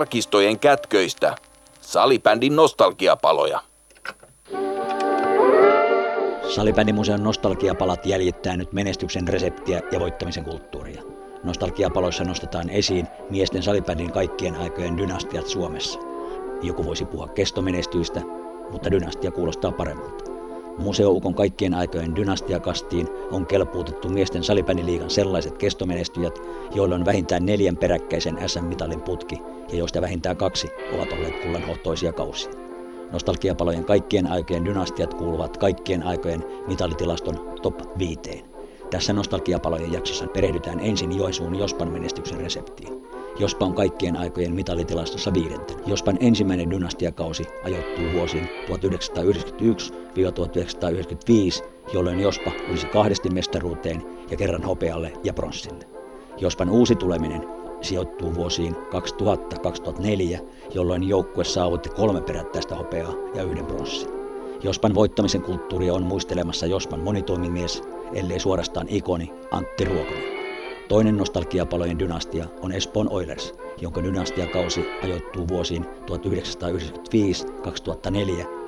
arkistojen kätköistä. Salibändin nostalgiapaloja. Salibändimuseon nostalgiapalat jäljittää nyt menestyksen reseptiä ja voittamisen kulttuuria. Nostalgiapaloissa nostetaan esiin miesten salibändin kaikkien aikojen dynastiat Suomessa. Joku voisi puhua kestomenestyistä, mutta dynastia kuulostaa paremmalta. Museoukon kaikkien aikojen dynastiakastiin on kelpuutettu miesten salibändiliigan sellaiset kestomenestyjät, joilla on vähintään neljän peräkkäisen SM-mitalin putki ja joista vähintään kaksi ovat olleet kullanhohtoisia kausia. Nostalgiapalojen kaikkien aikojen dynastiat kuuluvat kaikkien aikojen mitalitilaston top viiteen. Tässä nostalgiapalojen jaksossa perehdytään ensin Joensuun Jospan menestyksen reseptiin. Jospa on kaikkien aikojen mitalitilastossa viidenten. Jospan ensimmäinen dynastiakausi ajoittuu vuosiin 1991-1995, jolloin Jospa olisi kahdesti mestaruuteen ja kerran hopealle ja pronssille. Jospan uusi tuleminen sijoittuu vuosiin 2000-2004, jolloin joukkue saavutti kolme perättäistä hopeaa ja yhden pronssin. Jospan voittamisen kulttuuri on muistelemassa Jospan monitoimimies, ellei suorastaan ikoni Antti Ruokonen. Toinen nostalgiapalojen dynastia on Espoon Oilers, jonka dynastiakausi ajoittuu vuosiin 1995-2004,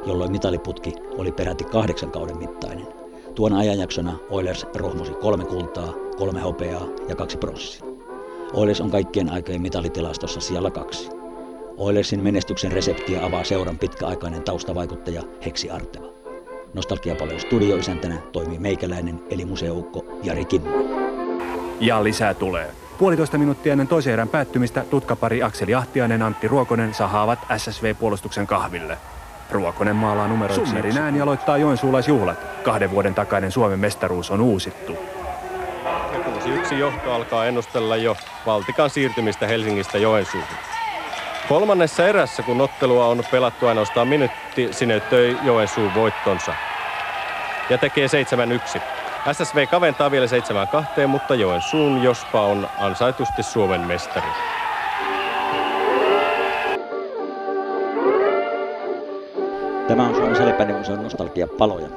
jolloin mitaliputki oli peräti kahdeksan kauden mittainen. Tuona ajanjaksona Oilers rohmusi kolme kultaa, kolme hopeaa ja kaksi pronssia. Oilers on kaikkien aikojen mitalitilastossa siellä kaksi. Oilersin menestyksen reseptiä avaa seuran pitkäaikainen taustavaikuttaja Heksi Arteva. Nostalgiapalvelun studioisäntänä toimii meikäläinen eli museoukko Jari Kimmonen. Ja lisää tulee. Puolitoista minuuttia ennen toisen erän päättymistä tutkapari Akseli Ahtiainen Antti Ruokonen sahaavat SSV-puolustuksen kahville. Ruokonen maalaa numero Summerin ääni aloittaa Joensuulaisjuhlat. Kahden vuoden takainen Suomen mestaruus on uusittu. Ja 6-1 johto alkaa ennustella jo Valtikan siirtymistä Helsingistä Joensuuhun. Kolmannessa erässä, kun ottelua on pelattu ainoastaan minuutti, sinetöi Joensuun voittonsa. Ja tekee 7-1. SSV kaventaa vielä 7-2, mutta Joensuun Jospa on ansaitusti Suomen mestari. Tämä on Suomen salibändimuseon nostalgia paloja.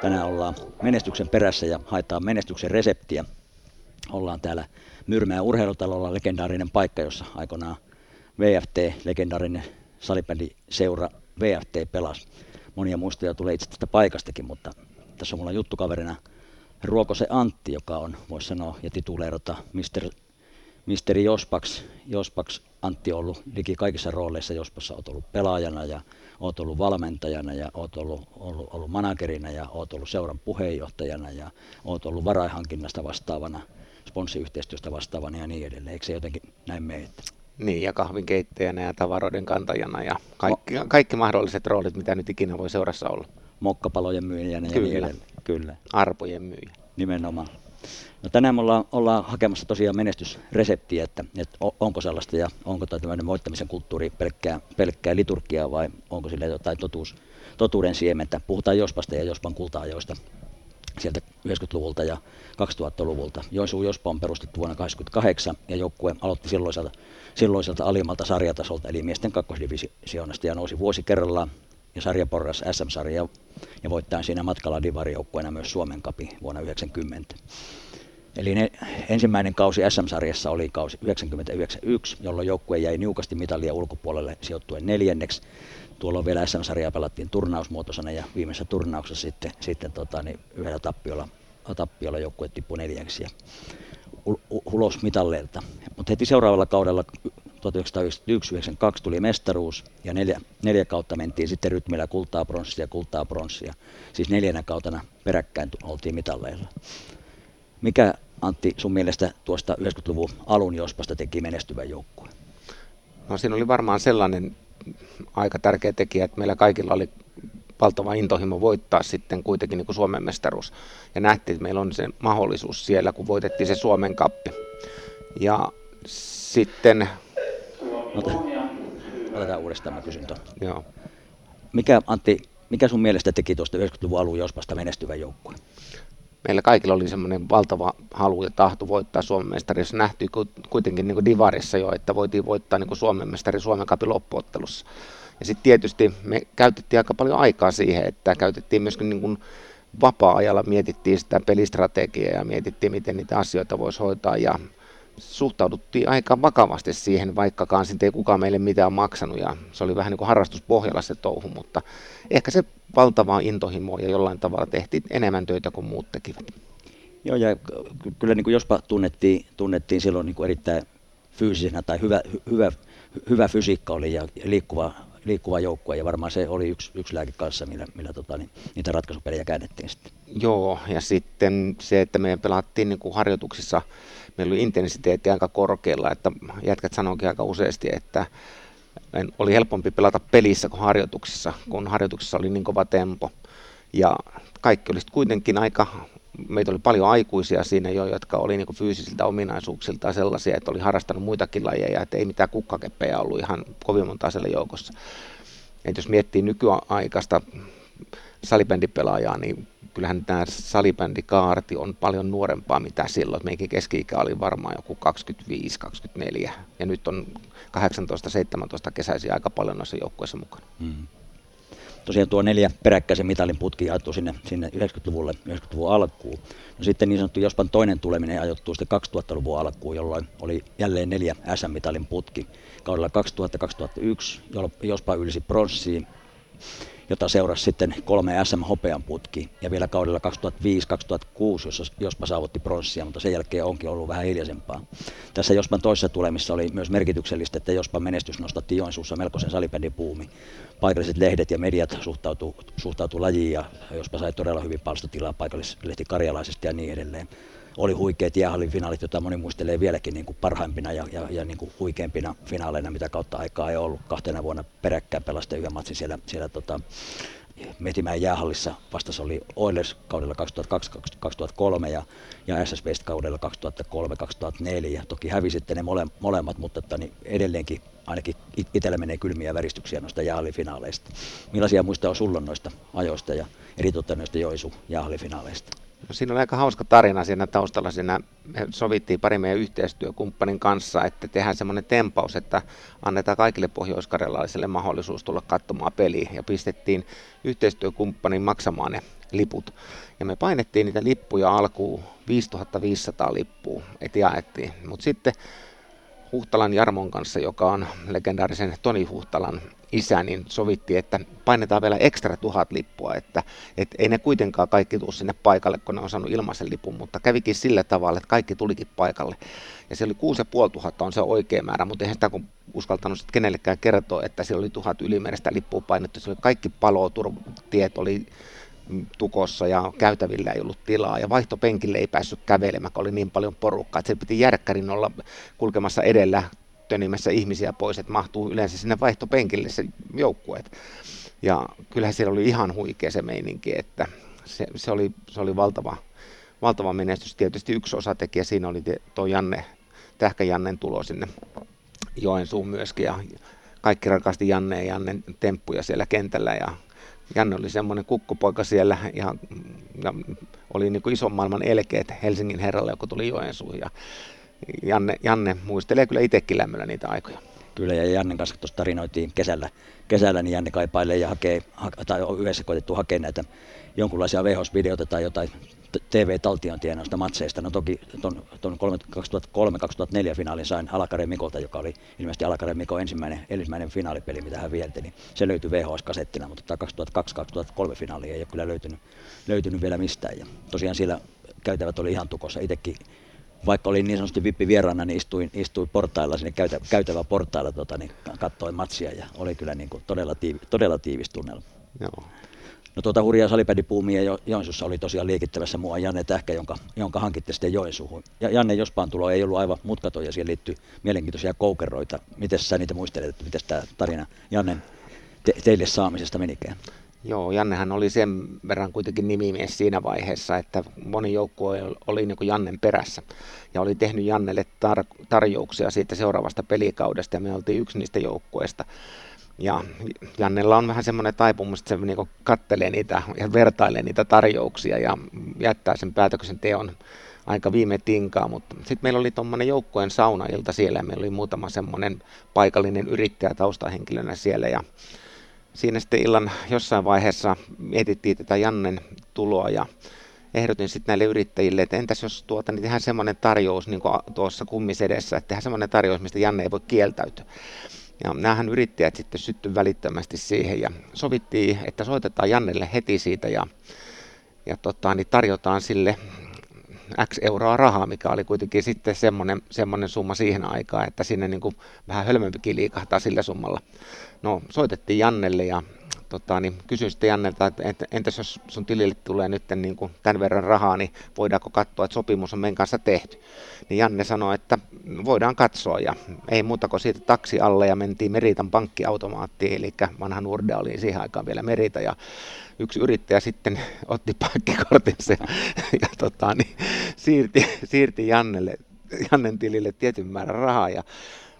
Tänään ollaan menestyksen perässä ja haetaan menestyksen reseptiä. Ollaan täällä Myrmää urheilutalolla legendaarinen paikka, jossa aikoinaan VFT, legendaarinen salibändiseura VFT pelasi. Monia muistoja tulee itse tästä paikastakin, mutta tässä on mulla juttukaverina Ruokose Antti, joka on, voisi sanoa, ja tituleerata Mister, Misteri Jospaks. Jospaks Antti on ollut liki kaikissa rooleissa Jospassa. Olet ollut pelaajana ja olet ollut valmentajana ja olet ollut, ollut, ollut managerina ja olet ollut seuran puheenjohtajana ja olet ollut varaihankinnasta vastaavana, sponssiyhteistyöstä vastaavana ja niin edelleen. Eikö se jotenkin näin mene? Niin, ja kahvinkeittäjänä ja tavaroiden kantajana ja kaikki, kaikki mahdolliset roolit, mitä nyt ikinä voi seurassa olla. Mokkapalojen myyjänä Kyllä. ja niin edelleen. Kyllä, Arpojen myyjä. nimenomaan. No tänään me ollaan, ollaan hakemassa tosiaan menestysreseptiä, että, että onko sellaista ja onko tämä tämmöinen voittamisen kulttuuri pelkkää, pelkkää liturgiaa vai onko sillä jotain totuus, totuuden siementä. Puhutaan Jospasta ja Jospan kulta-ajoista sieltä 90-luvulta ja 2000-luvulta. Joensuu Jospa on perustettu vuonna 1988 ja joukkue aloitti silloiselta, silloiselta alimmalta sarjatasolta eli miesten kakkosdivisioonasta ja nousi vuosi kerrallaan ja sarjaporras SM-sarja ja voittaa siinä matkalla divarijoukkueena myös Suomen kapi vuonna 1990. Eli ne, ensimmäinen kausi SM-sarjassa oli kausi 1991, jolloin joukkue jäi niukasti mitalia ulkopuolelle sijoittuen neljänneksi. Tuolloin vielä SM-sarjaa pelattiin turnausmuotoisena ja viimeisessä turnauksessa sitten, sitten tota, niin yhdellä tappiolla, tappiolla joukkue tippui neljäksi ja ulos mitalleilta. Mutta heti seuraavalla kaudella 1991-1992 tuli mestaruus ja neljä, neljä kautta mentiin sitten rytmillä kultaa, pronssia, kultaa, pronssia. Siis neljänä kautena peräkkäin oltiin mitalleilla. Mikä Antti sun mielestä tuosta 90-luvun alun Jospasta teki menestyvän joukkueen? No siinä oli varmaan sellainen aika tärkeä tekijä, että meillä kaikilla oli valtava intohimo voittaa sitten kuitenkin niin kuin Suomen mestaruus. Ja nähtiin, että meillä on se mahdollisuus siellä, kun voitettiin se Suomen kappi. Ja sitten, Otetaan uudestaan mä kysyn ton. joo, Mikä, Antti, mikä sun mielestä teki tuosta 90-luvun alun Jospasta menestyvän joukkueen? meillä kaikilla oli semmoinen valtava halu ja tahto voittaa Suomen mestari, jos nähtiin ku- kuitenkin niin kuin Divarissa jo, että voitiin voittaa niin kuin Suomen mestari Suomen kapin loppuottelussa. Ja sitten tietysti me käytettiin aika paljon aikaa siihen, että käytettiin myöskin niin kuin vapaa-ajalla, mietittiin sitä pelistrategiaa ja mietittiin, miten niitä asioita voisi hoitaa. Ja suhtauduttiin aika vakavasti siihen, vaikkakaan sitten ei kukaan meille mitään maksanut ja se oli vähän niin kuin harrastuspohjalla se touhu, mutta ehkä se valtava intohimo ja jollain tavalla tehtiin enemmän töitä kuin muut tekivät. Joo, ja kyllä niin kuin jospa tunnettiin, tunnettiin silloin niin kuin erittäin fyysisenä tai hyvä, hyvä, hyvä fysiikka oli ja liikkuva, liikkuva joukkue ja varmaan se oli yksi, yksi lääke kanssa, millä, millä tota, niin, niitä ratkaisupelejä käännettiin sitten. Joo, ja sitten se, että me pelattiin niin kuin harjoituksissa, meillä oli intensiteetti aika korkealla, että jätkät sanoikin aika useasti, että oli helpompi pelata pelissä kuin harjoituksissa, kun harjoituksissa oli niin kova tempo. Ja kaikki olisi kuitenkin aika meitä oli paljon aikuisia siinä jo, jotka oli niin fyysisiltä ominaisuuksilta sellaisia, että oli harrastanut muitakin lajeja, että ei mitään kukkakeppejä ollut ihan kovin monta siellä joukossa. Et jos miettii nykyaikaista salibändipelaajaa, niin kyllähän tämä salibändikaarti on paljon nuorempaa mitä silloin. Meikin keski-ikä oli varmaan joku 25-24 ja nyt on 18-17 kesäisiä aika paljon noissa joukkueissa mukana. Mm tosiaan tuo neljä peräkkäisen mitalin putki jaettu sinne, sinne 90-luvulle, 90-luvun alkuun. No sitten niin sanottu Jospan toinen tuleminen ajoittuu sitten 2000-luvun alkuun, jolloin oli jälleen neljä SM-mitalin putki. Kaudella 2000-2001 Jospa ylsi pronssiin jota seurasi sitten kolme SM-hopean putki. Ja vielä kaudella 2005-2006, jossa Jospa saavutti pronssia, mutta sen jälkeen onkin ollut vähän hiljaisempaa. Tässä Jospan toisessa tulemissa oli myös merkityksellistä, että Jospan menestys nostatti Joensuussa melkoisen puumi. Paikalliset lehdet ja mediat suhtautuu, suhtautuu lajiin ja Jospa sai todella hyvin palstatilaa paikallislehti Karjalaisesta ja niin edelleen oli huikeat jäähallin finaalit, joita moni muistelee vieläkin niin kuin parhaimpina ja, ja, ja niin kuin huikeimpina finaaleina, mitä kautta aikaa ei ollut. Kahtena vuonna peräkkäin pelasi yhden matsin siellä, siellä tota, Metimäen jäähallissa vastas oli Oilers kaudella 2002-2003 ja, ja SSV kaudella 2003-2004. Toki hävisitte ne mole, molemmat, mutta että, niin edelleenkin ainakin itsellä menee kylmiä väristyksiä noista jäähallifinaaleista. Millaisia muista on sulla noista ajoista ja eritoten noista Joisu jäähallifinaaleista? No, siinä on aika hauska tarina siinä taustalla. Siinä me sovittiin pari meidän yhteistyökumppanin kanssa, että tehdään semmoinen tempaus, että annetaan kaikille pohjoiskarjalaisille mahdollisuus tulla katsomaan peliä. Ja pistettiin yhteistyökumppanin maksamaan ne liput. Ja me painettiin niitä lippuja alkuun 5500 lippua, että jaettiin. Mutta sitten Huhtalan Jarmon kanssa, joka on legendaarisen Toni Huhtalan isä, niin sovittiin, että painetaan vielä ekstra tuhat lippua, että, että ei ne kuitenkaan kaikki tule sinne paikalle, kun ne on saanut ilmaisen lipun, mutta kävikin sillä tavalla, että kaikki tulikin paikalle. Ja se oli 6500 on se oikea määrä, mutta eihän sitä kun uskaltanut sitten kenellekään kertoa, että siellä oli tuhat ylimääräistä lippua painettu, se oli kaikki palotiet oli tukossa ja käytävillä ei ollut tilaa ja vaihtopenkille ei päässyt kävelemään, kun oli niin paljon porukkaa, että se piti järkkärin olla kulkemassa edellä tönimässä ihmisiä pois, että mahtuu yleensä sinne vaihtopenkille se joukkueet. Ja kyllähän siellä oli ihan huikea se meininki, että se, se, oli, se oli valtava, valtava menestys. Tietysti yksi osatekijä siinä oli tuo Janne, Tähkä Jannen tulo sinne Joensuun myöskin ja kaikki rakasti Janne ja Jannen temppuja siellä kentällä ja Janne oli semmoinen kukkopoika siellä ja, ja oli niin kuin ison maailman elkeet Helsingin herralle, joka tuli Joensuuhun. Ja Janne, Janne muistelee kyllä itsekin lämmöllä niitä aikoja. Kyllä, ja Jannen kanssa tuossa tarinoitiin kesällä, kesällä niin Janne kaipailee ja hakee, ha, tai on yhdessä koetettu hakea näitä jonkunlaisia VHS-videoita tai jotain TV-taltiointia noista matseista. No toki tuon 2003-2004 finaalin sain Alakareen Mikolta, joka oli ilmeisesti Alakareen Mikon ensimmäinen, ensimmäinen finaalipeli, mitä hän vihelteli. Se löytyi VHS-kasettina, mutta tämä 2002-2003 finaali ei ole kyllä löytynyt, löytynyt vielä mistään. Ja tosiaan siellä käytävät oli ihan tukossa. Itsekin vaikka olin niin sanotusti vippi vieraana, niin istuin, istuin portailla sinne käytä, käytävä portailla, tota, niin katsoin matsia ja oli kyllä niin kuin todella, tiivi, todella tiivis tunnelma. Joo. No tuota hurjaa salipädipuumia jo, Joensuussa oli tosiaan liikittävässä mua Janne Tähkä, jonka, jonka hankitte sitten Joensuuhun. Ja Janne Jospaan tulo ei ollut aivan mutkaton ja siihen liittyy mielenkiintoisia koukeroita. Miten sä niitä muistelet, että miten tämä tarina Janne te, teille saamisesta menikään? Joo, Jannehan oli sen verran kuitenkin nimimies siinä vaiheessa, että moni joukkue oli niin kuin Jannen perässä ja oli tehnyt Jannelle tar- tarjouksia siitä seuraavasta pelikaudesta ja me oltiin yksi niistä joukkueista. Ja Jannella on vähän semmoinen taipumus, että se niin kattelee niitä ja vertailee niitä tarjouksia ja jättää sen päätöksenteon aika viime tinkaa, mutta sitten meillä oli tuommoinen joukkueen saunailta siellä ja meillä oli muutama semmoinen paikallinen yrittäjä taustahenkilönä siellä ja siinä sitten illan jossain vaiheessa mietittiin tätä Jannen tuloa ja ehdotin sitten näille yrittäjille, että entäs jos tuota, niin tehdään semmoinen tarjous niin tuossa kummisedessä, että tehdään semmoinen tarjous, mistä Janne ei voi kieltäytyä. Ja näähän yrittäjät sitten syttyi välittömästi siihen ja sovittiin, että soitetaan Jannelle heti siitä ja, ja tota, niin tarjotaan sille X euroa rahaa, mikä oli kuitenkin sitten semmoinen, semmoinen summa siihen aikaan, että sinne niin kuin vähän hölmömpikin liikahtaa sillä summalla. No soitettiin Jannelle ja tota, niin kysyin sitten Jannelta, että entäs jos sun tilille tulee nyt niin kuin tämän verran rahaa, niin voidaanko katsoa, että sopimus on meidän kanssa tehty. Niin Janne sanoi, että voidaan katsoa ja ei muuta kuin siitä taksi alle ja mentiin Meritan pankkiautomaattiin, eli vanha Nordea oli siihen aikaan vielä Merita ja yksi yrittäjä sitten otti pankkikortinsa ja, ja tota, niin, siirti, siirti Jannelle, Jannen tilille tietyn määrän rahaa ja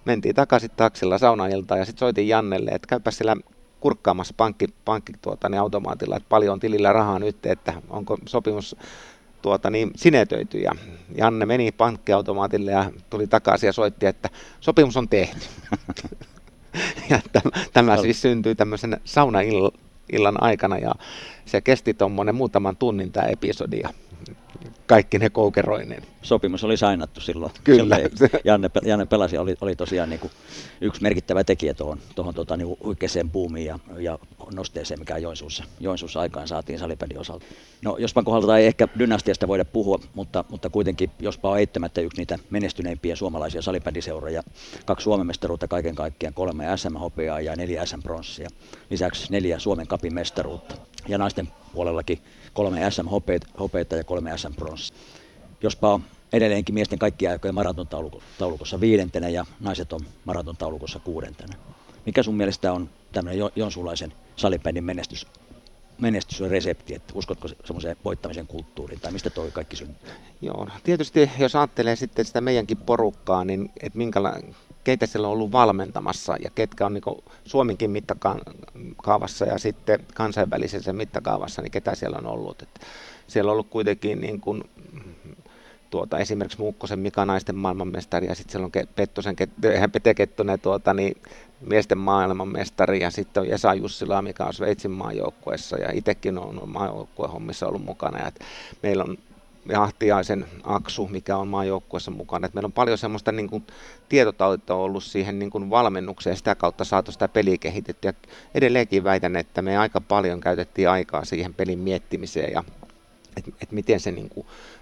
mentiin takaisin taksilla saunailtaan ja sitten soitin Jannelle, että käypä siellä kurkkaamassa pankki, pankki tuota, niin automaatilla, että paljon on tilillä rahaa nyt, että onko sopimus tuota, niin sinetöity. Ja Janne meni pankkiautomaatille ja tuli takaisin ja soitti, että sopimus on tehty. ja tämä, tämä siis syntyi tämmöisen saunaillan aikana ja se kesti tuommoinen muutaman tunnin tämä episodi. Kaikki ne koukeroineen. Sopimus oli sainattu silloin. Kyllä. Janne, Janne pelasi oli, oli tosiaan niin kuin yksi merkittävä tekijä tuohon, tuohon tuota, niin huikeeseen buumiin ja, ja nosteeseen, mikä Joensuussa, Joensuussa aikaan saatiin salipädin osalta. No Jospan kohdalta ei ehkä dynastiasta voida puhua, mutta, mutta kuitenkin Jospa on eittämättä yksi niitä menestyneimpiä suomalaisia salipädiseuroja. Kaksi Suomen mestaruutta kaiken kaikkiaan, kolme SM-hopeaa ja neljä SM-pronssia. Lisäksi neljä Suomen kapin mestaruutta. Ja naisten puolellakin kolme SM-hopeita ja kolme SM-pronssia. Jospa on edelleenkin miesten kaikkia aikojen maratontaulukossa viidentenä ja naiset on maratontaulukossa kuudentena. Mikä sun mielestä on tämmöinen jonsuulaisen salipäinin menestys, menestysresepti, että uskotko semmoiseen voittamisen kulttuuriin tai mistä toi kaikki syntyy? Joo, tietysti jos ajattelee sitten sitä meidänkin porukkaa, niin että minkälainen keitä siellä on ollut valmentamassa ja ketkä on niin Suomenkin mittakaavassa ja sitten kansainvälisessä mittakaavassa, niin ketä siellä on ollut. Että siellä on ollut kuitenkin niin kuin, tuota, esimerkiksi Muukkosen Mika naisten maailmanmestari ja sitten siellä on Pettosen, Pete Kettonen tuota, niin miesten maailmanmestari ja sitten on Esa Jussila, mikä on Sveitsin maajoukkueessa ja itsekin on maajoukkuehommissa ollut mukana. Ja meillä on Jahtiaisen Aksu, mikä on maajoukkueessa mukana. Et meillä on paljon semmoista niin kuin, ollut siihen niin kuin, valmennukseen ja sitä kautta saatu sitä peliä kehitettyä. Edelleenkin väitän, että me aika paljon käytettiin aikaa siihen pelin miettimiseen ja että et miten se niin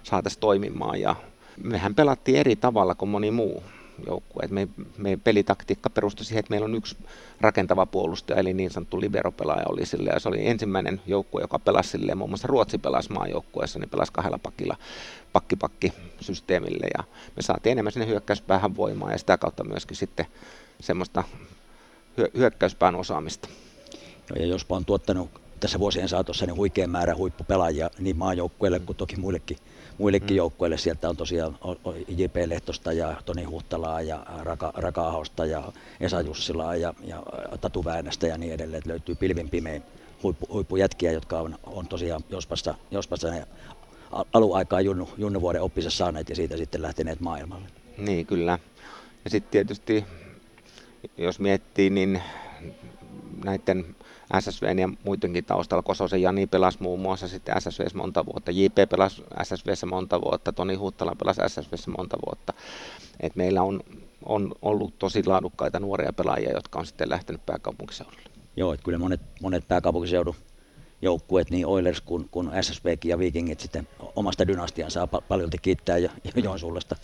saataisiin toimimaan. Ja mehän pelattiin eri tavalla kuin moni muu joukkue. Me, meidän pelitaktiikka perustui siihen, että meillä on yksi rakentava puolustaja, eli niin sanottu liberopelaaja oli sille, ja se oli ensimmäinen joukkue, joka pelasi sille, muun muassa Ruotsi pelasi maajoukkueessa, niin pelasi kahdella pakilla pakki-pakki-systeemille, ja me saatiin enemmän sinne hyökkäyspäähän voimaa, ja sitä kautta myöskin sitten semmoista hyökkäyspään osaamista. Ja jospa on tuottanut tässä vuosien saatossa niin huikean määrä huippupelaajia niin maajoukkueille kuin toki muillekin muillekin mm. joukkueille. Sieltä on tosiaan J.P. Lehtosta ja Toni Huhtalaa ja Raka, Raka ja Esa Jussilaa ja, ja Tatu Väänästä ja niin edelleen. Että löytyy pilvin pimein huippu, huippujätkiä, jotka on, on tosiaan Jospassa, Jospassa aluaikaa junnu, junnuvuoden oppissa saaneet ja siitä sitten lähteneet maailmalle. Niin, kyllä. Ja sitten tietysti, jos miettii, niin näiden SSVn ja muidenkin taustalla. Kososen Jani pelasi muun muassa sitten SSVssä monta vuotta, JP pelasi SSVssä monta vuotta, Toni Huuttala pelasi SSVssä monta vuotta. Et meillä on, on ollut tosi laadukkaita nuoria pelaajia, jotka on sitten lähtenyt pääkaupunkiseudulle. Joo, että kyllä monet, monet pääkaupunkiseudun joukkueet, niin Oilers kuin, kuin SSVkin ja Vikingit sitten omasta dynastiansa paljon kiittää jo, Joensuullasta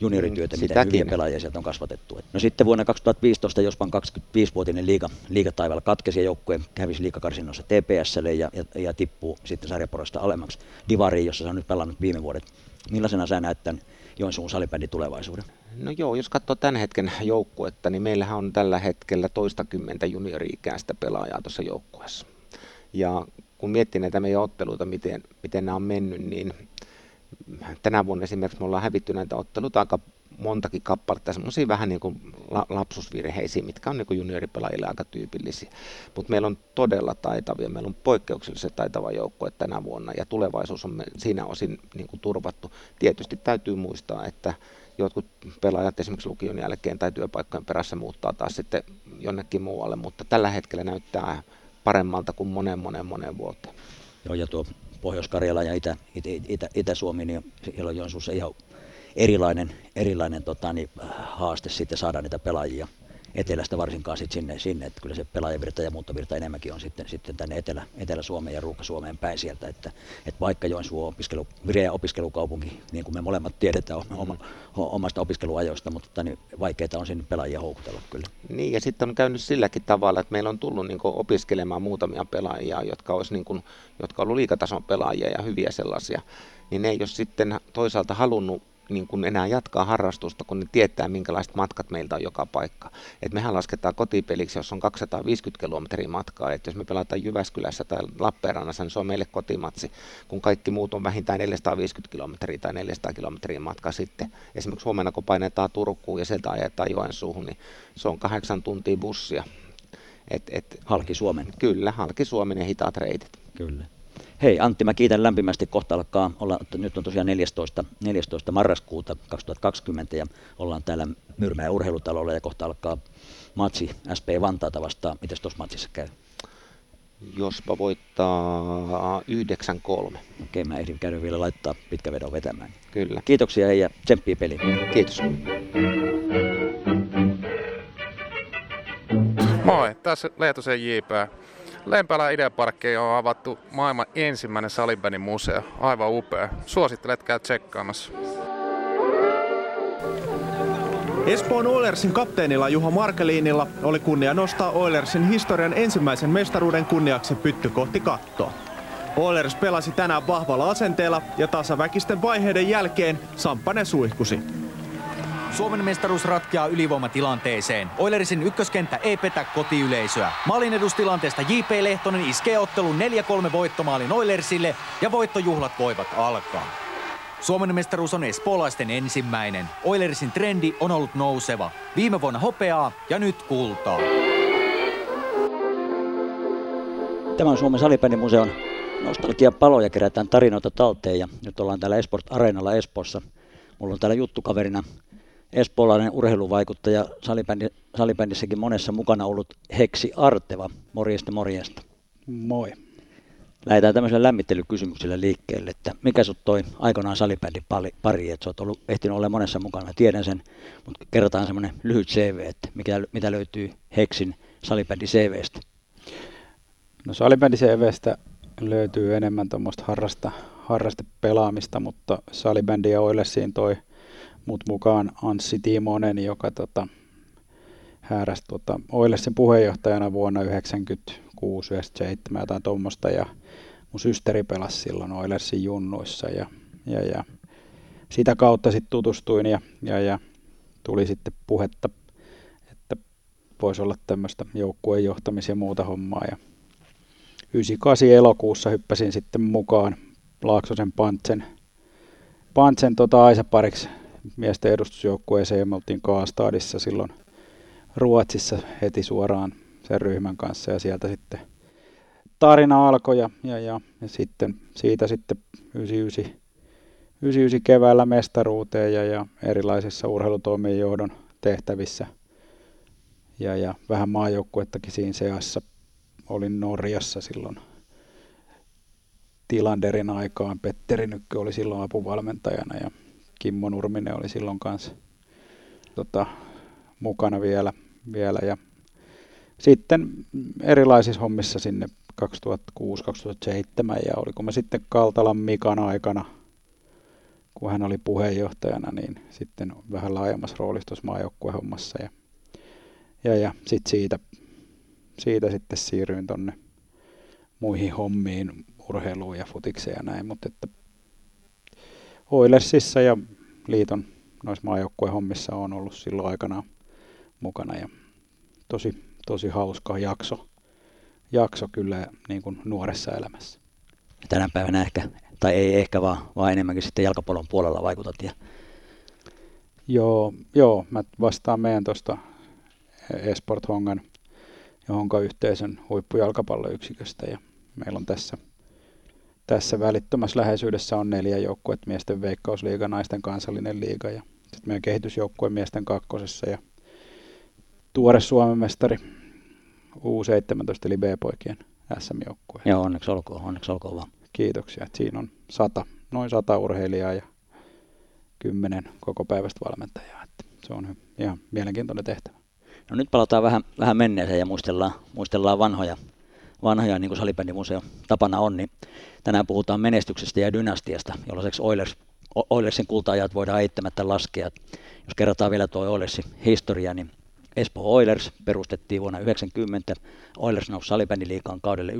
juniorityötä, mm, mitä hyviä pelaajia sieltä on kasvatettu. No sitten vuonna 2015 Jospan 25-vuotinen liiga, liigataivaalla katkesi ja joukkue kävisi liikakarsinnossa TPSlle ja, ja, ja tippuu sitten sarjaporasta alemmaksi Divariin, jossa se on nyt pelannut viime vuodet. Millaisena sä näet tämän Joensuun salibändin tulevaisuuden? No joo, jos katsoo tämän hetken joukkuetta, niin meillähän on tällä hetkellä toistakymmentä juniori-ikäistä pelaajaa tuossa joukkueessa. Ja kun miettii näitä meidän otteluita, miten, miten nämä on mennyt, niin tänä vuonna esimerkiksi me ollaan hävitty näitä otteluita aika montakin kappaletta, semmoisia vähän niin kuin lapsusvirheisiä, mitkä on niin kuin junioripelaajille aika tyypillisiä. Mutta meillä on todella taitavia, meillä on poikkeuksellisen taitava joukko tänä vuonna ja tulevaisuus on siinä osin niin kuin turvattu. Tietysti täytyy muistaa, että jotkut pelaajat esimerkiksi lukion jälkeen tai työpaikkojen perässä muuttaa taas sitten jonnekin muualle, mutta tällä hetkellä näyttää paremmalta kuin monen monen monen vuoteen. Joo, ja tuo Pohjois-Karjala ja Itä, Itä, Itä, Itä-Suomi, niin siellä on Joensuussa ihan erilainen, erilainen tota, niin, haaste sitten saada niitä pelaajia etelästä varsinkaan sit sinne, sinne, että kyllä se pelaajavirta ja muuttovirta enemmänkin on sitten, sitten tänne Etelä, Etelä-Suomeen ja Ruuhka-Suomeen päin sieltä, että, että vaikka Joensuu on opiskelu, vireä opiskelukaupunki, niin kuin me molemmat tiedetään oma, omasta opiskeluajoista, mutta niin vaikeita on sinne pelaajia houkutella kyllä. Niin, ja sitten on käynyt silläkin tavalla, että meillä on tullut niin opiskelemaan muutamia pelaajia, jotka, olisi niin kuin, jotka on ollut liikatason pelaajia ja hyviä sellaisia, niin ne ei ole sitten toisaalta halunnut niin kuin enää jatkaa harrastusta, kun ne tietää, minkälaiset matkat meiltä on joka paikka. Et mehän lasketaan kotipeliksi, jos on 250 kilometriä matkaa. Et jos me pelataan Jyväskylässä tai Lappeenrannassa, niin se on meille kotimatsi, kun kaikki muut on vähintään 450 kilometriä tai 400 kilometriä matka sitten. Esimerkiksi huomenna, kun painetaan Turkuun ja sieltä ajetaan Joensuuhun, niin se on kahdeksan tuntia bussia. Et, et, halki Suomen. Kyllä, halki Suomen ja hitaat reitit. Kyllä. Hei Antti, mä kiitän lämpimästi. Kohta alkaa olla, nyt on tosiaan 14, 14. marraskuuta 2020 ja ollaan täällä Myrmää urheilutalolla ja kohta alkaa matsi SP Vantaata vastaan. Miten tuossa matsissa käy? Jospa voittaa 9-3. Okei, mä ehdin käydä vielä laittaa pitkä vedon vetämään. Kyllä. Kiitoksia hei ja tsemppiä peliin. Kiitos. Moi, tässä Leetosen J.P. Lempälä Ideaparkki on avattu maailman ensimmäinen salibändin museo. Aivan upea. Suosittelet käy tsekkaamassa. Espoon Oilersin kapteenilla Juho Markeliinilla oli kunnia nostaa Oilersin historian ensimmäisen mestaruuden kunniaksi pytty kohti kattoa. Oilers pelasi tänään vahvalla asenteella ja tasaväkisten vaiheiden jälkeen Samppanen suihkusi. Suomen mestaruus ratkeaa ylivoimatilanteeseen. Oilersin ykköskenttä ei petä kotiyleisöä. Maalin edustilanteesta J.P. Lehtonen iskee ottelun 4-3 voittomaalin Oilersille ja voittojuhlat voivat alkaa. Suomen mestaruus on espoolaisten ensimmäinen. Oilersin trendi on ollut nouseva. Viime vuonna hopeaa ja nyt kultaa. Tämä on Suomen salibändimuseon nostalgia paloja kerätään tarinoita talteen ja nyt ollaan täällä Esport Areenalla Espoossa. Mulla on täällä juttukaverina espoolainen urheiluvaikuttaja, salibändi, salibändissäkin monessa mukana ollut Heksi Arteva. Morjesta, morjesta. Moi. Lähdetään tämmöisellä lämmittelykysymyksellä liikkeelle, että mikä sut toi aikanaan salibändin pari, että sä oot ollut, ehtinyt olla monessa mukana, tiedän sen, mutta kerrotaan semmoinen lyhyt CV, että mikä, mitä löytyy Heksin salibändi CVstä. No salibändi CVstä löytyy enemmän tuommoista harrasta, harrastepelaamista, mutta salibändi ja Oilesiin toi – mut mukaan Anssi Timonen, joka tota, hääräsi tota, Oilesin puheenjohtajana vuonna 1996 97 jotain tuommoista ja mun systeri pelasi silloin Oilersin junnuissa ja, ja, ja sitä kautta sitten tutustuin ja, ja, ja tuli sitten puhetta, että voisi olla tämmöistä joukkueen johtamis- ja muuta hommaa ja 98 elokuussa hyppäsin sitten mukaan Laaksosen Pantsen, Pantsen tota Aisapariksi miesten edustusjoukkueeseen ja me oltiin Kaastadissa silloin Ruotsissa heti suoraan sen ryhmän kanssa ja sieltä sitten tarina alkoi ja, ja, ja, ja sitten siitä sitten 99, 99 keväällä mestaruuteen ja, ja erilaisissa urheilutoimien johdon tehtävissä ja, ja vähän maajoukkuettakin siinä seassa. Olin Norjassa silloin Tilanderin aikaan. Petteri Nykkö oli silloin apuvalmentajana ja Kimmo Nurminen oli silloin kanssa tota, mukana vielä, vielä. Ja sitten erilaisissa hommissa sinne 2006-2007 ja oliko me sitten Kaltalan Mikan aikana, kun hän oli puheenjohtajana, niin sitten vähän laajemmassa roolissa tuossa maajoukkuehommassa ja, ja, ja sitten siitä, siitä sitten siirryin tonne muihin hommiin, urheiluun ja futikseen ja näin, mutta että Oilersissa ja liiton noissa maajoukkueen hommissa on ollut silloin aikana mukana ja tosi, tosi hauska jakso, jakso kyllä niin kuin nuoressa elämässä. Tänä päivänä ehkä, tai ei ehkä vaan, vaan enemmänkin sitten jalkapallon puolella vaikutat. Ja... Joo, joo, mä vastaan meidän tuosta Esport Hongan ja Honka-yhteisön huippujalkapalloyksiköstä ja meillä on tässä – tässä välittömässä läheisyydessä on neljä joukkuetta, miesten veikkausliiga, naisten kansallinen liiga ja sitten meidän kehitysjoukkue miesten kakkosessa ja tuore Suomen mestari U17 eli B-poikien SM-joukkue. Joo, onneksi olkoon, onneksi olkoon vaan. kiitoksia. Et siinä on sata, noin sata urheilijaa ja kymmenen koko päivästä valmentajaa. Et se on ihan mielenkiintoinen tehtävä. No nyt palataan vähän, vähän menneeseen ja muistellaan, muistellaan vanhoja, vanhoja niin kuin salibändimuseo tapana on, niin tänään puhutaan menestyksestä ja dynastiasta, jolloin Oilers, Oilersin kulta-ajat voidaan eittämättä laskea. Jos kerrotaan vielä tuo Oilersin historia, niin Espoo Oilers perustettiin vuonna 1990. Oilers nousi salibändiliikaan kaudelle 93-94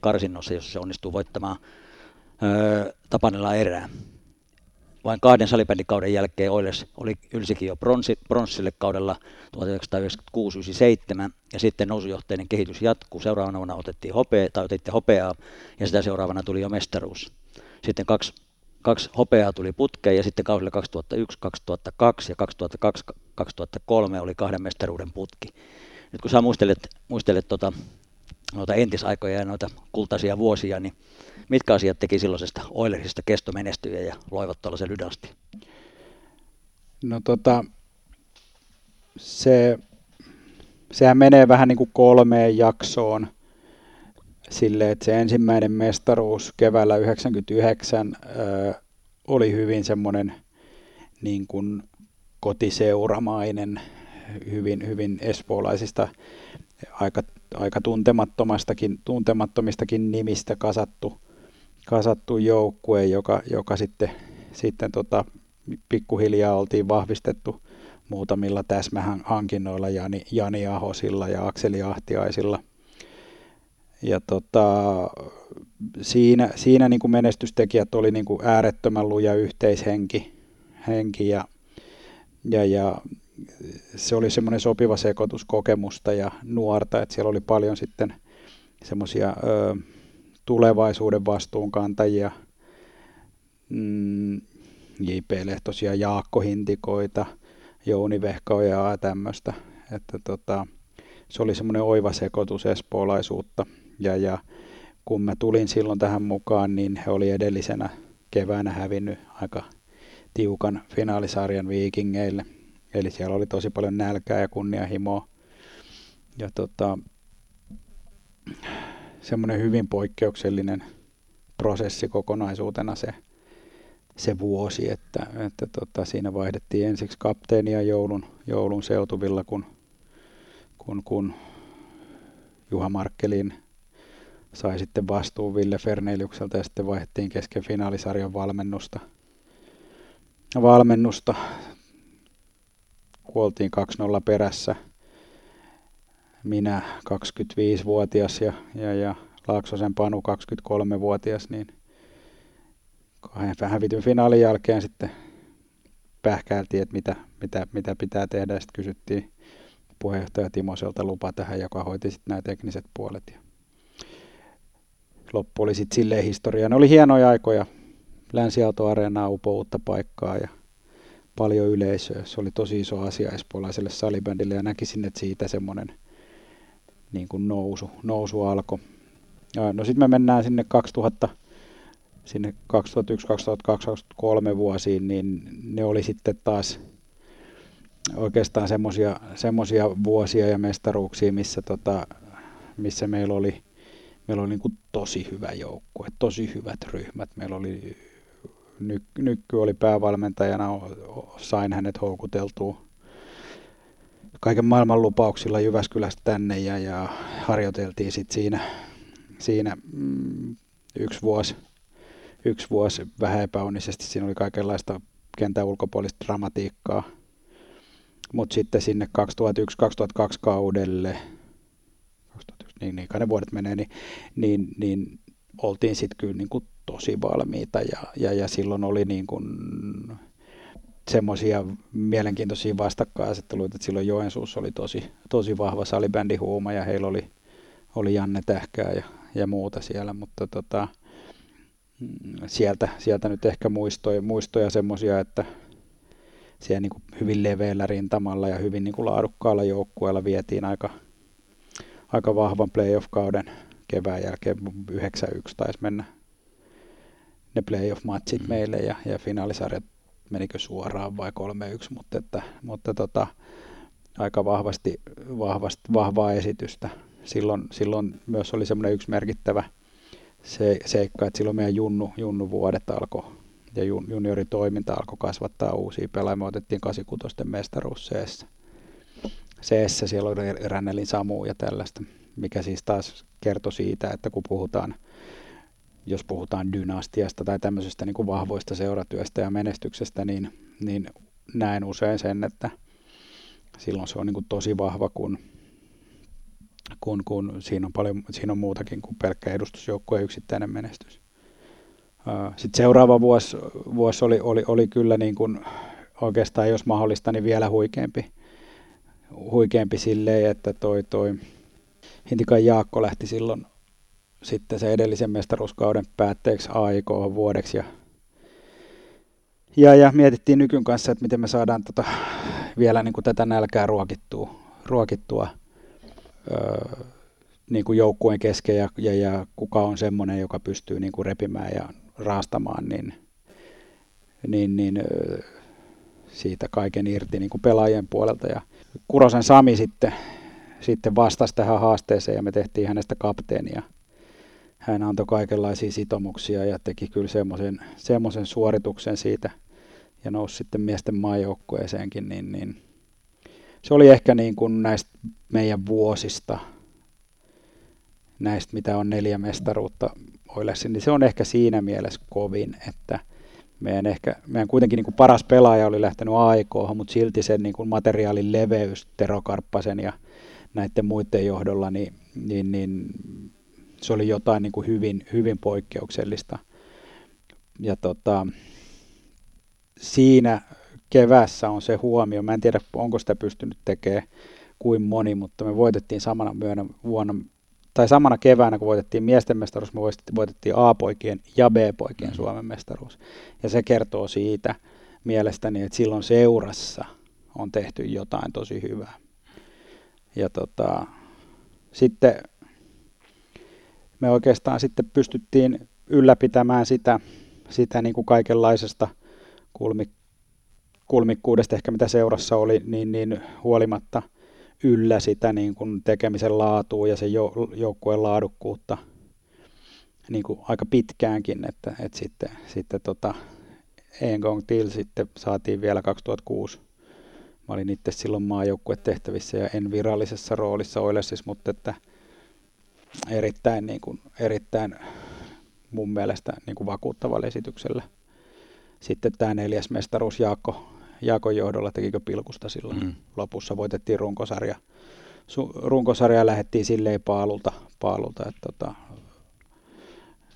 karsinnossa, jossa se onnistuu voittamaan öö, Tapanella erää. Vain kahden salibändikauden jälkeen Oilers oli ylsikin jo bronssi, bronssille kaudella 1996-97 ja sitten nousujohteinen kehitys jatkuu. Seuraavana otettiin hopea, tai otitte hopeaa ja sitä seuraavana tuli jo mestaruus. Sitten kaksi kaksi hopeaa tuli putkeen ja sitten kaudella 2001, 2002 ja 2002, 2003 oli kahden mestaruuden putki. Nyt kun sä muistelet, muistelet tota, noita entisaikoja ja noita kultaisia vuosia, niin mitkä asiat teki silloisesta Oilersista kestomenestyjä ja loivat tuollaisen lydasti? No tota, se, sehän menee vähän niin kuin kolmeen jaksoon – sille, että se ensimmäinen mestaruus keväällä 99 ö, oli hyvin semmoinen niin kuin kotiseuramainen, hyvin, hyvin espoolaisista aika, aika tuntemattomastakin, tuntemattomistakin nimistä kasattu, kasattu joukkue, joka, joka sitten, sitten tota, pikkuhiljaa oltiin vahvistettu muutamilla täsmähankinnoilla Jani, Jani Ahosilla ja Akseli Ahtiaisilla – ja tota, siinä, siinä niin kuin menestystekijät oli niin kuin äärettömän luja yhteishenki henki ja, ja, ja se oli semmoinen sopiva sekoitus kokemusta ja nuorta, että siellä oli paljon sitten semmoisia tulevaisuuden vastuunkantajia, mm, J.P. Lehtosia, Jaakko Hintikoita, Jouni Vehkaojaa ja tämmöistä, että tota, se oli semmoinen oiva sekoitus espoolaisuutta – ja, ja kun mä tulin silloin tähän mukaan, niin he oli edellisenä keväänä hävinnyt aika tiukan finaalisarjan viikingeille. Eli siellä oli tosi paljon nälkää ja kunnianhimoa. Ja tota, semmoinen hyvin poikkeuksellinen prosessi kokonaisuutena se, se vuosi, että, että tota, siinä vaihdettiin ensiksi kapteenia joulun, joulun seutuvilla, kun, kun, kun Juha Markkelin sai sitten vastuun Ville Ferneliukselta ja sitten vaihdettiin kesken finaalisarjan valmennusta. valmennusta. Kuoltiin 2-0 perässä. Minä 25-vuotias ja, ja, ja Laaksosen Panu 23-vuotias, niin kahden hävityn finaalin jälkeen sitten pähkäiltiin, että mitä, mitä, mitä pitää tehdä. Sitten kysyttiin puheenjohtaja Timoselta lupa tähän, joka hoiti sitten nämä tekniset puolet. Ja loppu oli sitten silleen historia. Ne oli hienoja aikoja. Länsiautoareenaa upo uutta paikkaa ja paljon yleisöä. Se oli tosi iso asia espoolaiselle salibändille ja näkisin, että siitä semmoinen niin kuin nousu, nousu alkoi. No sitten me mennään sinne 2000, sinne 2001, 2002, 2003 vuosiin, niin ne oli sitten taas oikeastaan semmoisia vuosia ja mestaruuksia, missä, tota, missä meillä oli meillä oli niin kuin tosi hyvä joukkue, tosi hyvät ryhmät. Meillä oli, Ny, Nykky oli päävalmentajana, sain hänet houkuteltua kaiken maailman lupauksilla Jyväskylästä tänne ja, ja harjoiteltiin sitten siinä, siinä mm, yksi vuosi, yksi vuosi vähän epäonnisesti. Siinä oli kaikenlaista kentän ulkopuolista dramatiikkaa. Mutta sitten sinne 2001-2002 kaudelle niin, niin kai ne vuodet menee, niin, niin, niin oltiin sitten kyllä niin kuin tosi valmiita ja, ja, ja silloin oli niin kuin semmoisia mielenkiintoisia vastakkainasetteluita, että silloin Joensuussa oli tosi, tosi vahva salibändihuuma ja heillä oli, oli Janne Tähkää ja, ja muuta siellä, mutta tota, mm, sieltä, sieltä nyt ehkä muistoja, muistoja semmoisia, että siellä niin kuin hyvin leveällä rintamalla ja hyvin niin kuin laadukkaalla joukkueella vietiin aika, aika vahvan playoff-kauden kevään jälkeen 9-1 taisi mennä ne playoff-matsit mm. meille ja, ja finaalisarjat menikö suoraan vai 3-1, mutta, että, mutta tota, aika vahvasti, vahvasti, vahvaa esitystä. Silloin, silloin myös oli semmoinen yksi merkittävä se, seikka, että silloin meidän junnu, junnu vuodet alkoi ja junioritoiminta alkoi kasvattaa uusia pelaajia. Me otettiin 86 mestaruus CS. CS siellä oli Rännelin Samu ja tällaista, mikä siis taas kertoi siitä, että kun puhutaan, jos puhutaan dynastiasta tai tämmöisestä niin kuin vahvoista seuratyöstä ja menestyksestä, niin, niin näen usein sen, että silloin se on niin kuin tosi vahva, kun, kun, kun siinä, on paljon, siinä on muutakin kuin pelkkä edustusjoukkueen yksittäinen menestys. Sitten seuraava vuosi, vuosi oli, oli, oli kyllä niin kuin oikeastaan, jos mahdollista, niin vielä huikeampi, huikeampi silleen, että toi, toi Hintikan Jaakko lähti silloin sitten se edellisen mestaruuskauden päätteeksi AIK vuodeksi ja, ja, ja, mietittiin nykyn kanssa, että miten me saadaan tota, vielä niin kuin tätä nälkää ruokittua, ruokittua öö, niin kuin joukkueen kesken ja, ja, ja kuka on semmoinen, joka pystyy niin kuin repimään ja raastamaan, niin, niin, niin siitä kaiken irti niin kuin pelaajien puolelta. Ja Kurosen Sami sitten, sitten vastasi tähän haasteeseen ja me tehtiin hänestä kapteenia. Hän antoi kaikenlaisia sitomuksia ja teki kyllä semmoisen, semmoisen suorituksen siitä ja nousi sitten miesten maajoukkueeseenkin, niin, niin se oli ehkä niin kuin näistä meidän vuosista, näistä mitä on neljä mestaruutta Oilersin, niin se on ehkä siinä mielessä kovin, että meidän, ehkä, meidän kuitenkin niin kuin paras pelaaja oli lähtenyt aikoihin, mutta silti sen niin kuin materiaalin leveys Tero Karppasen ja näiden muiden johdolla, niin, niin, niin se oli jotain niin kuin hyvin, hyvin poikkeuksellista. Ja tota, siinä kevässä on se huomio, mä en tiedä onko sitä pystynyt tekemään kuin moni, mutta me voitettiin samana myönnä vuonna tai samana keväänä, kun voitettiin miesten mestaruus, me voitettiin A-poikien ja B-poikien mm. Suomen mestaruus. Ja se kertoo siitä mielestäni, että silloin seurassa on tehty jotain tosi hyvää. Ja tota, sitten me oikeastaan sitten pystyttiin ylläpitämään sitä, sitä niin kuin kaikenlaisesta kulmik, kulmikkuudesta ehkä mitä seurassa oli, niin, niin huolimatta – yllä sitä niin kuin tekemisen laatua ja sen joukkueen laadukkuutta niin kuin aika pitkäänkin, että, että sitten, sitten tota, Engong Til sitten saatiin vielä 2006. Mä olin itse silloin maajoukkuetehtävissä ja en virallisessa roolissa Oilersissa, mutta että erittäin, niin kuin, erittäin mun mielestä niin kuin vakuuttavalla esityksellä. Sitten tämä neljäs mestaruus Jaakko, Jaakon johdolla, tekikö pilkusta silloin mm. lopussa, voitettiin runkosarja. Su, runkosarja lähdettiin silleen paalulta, paalulta että tota,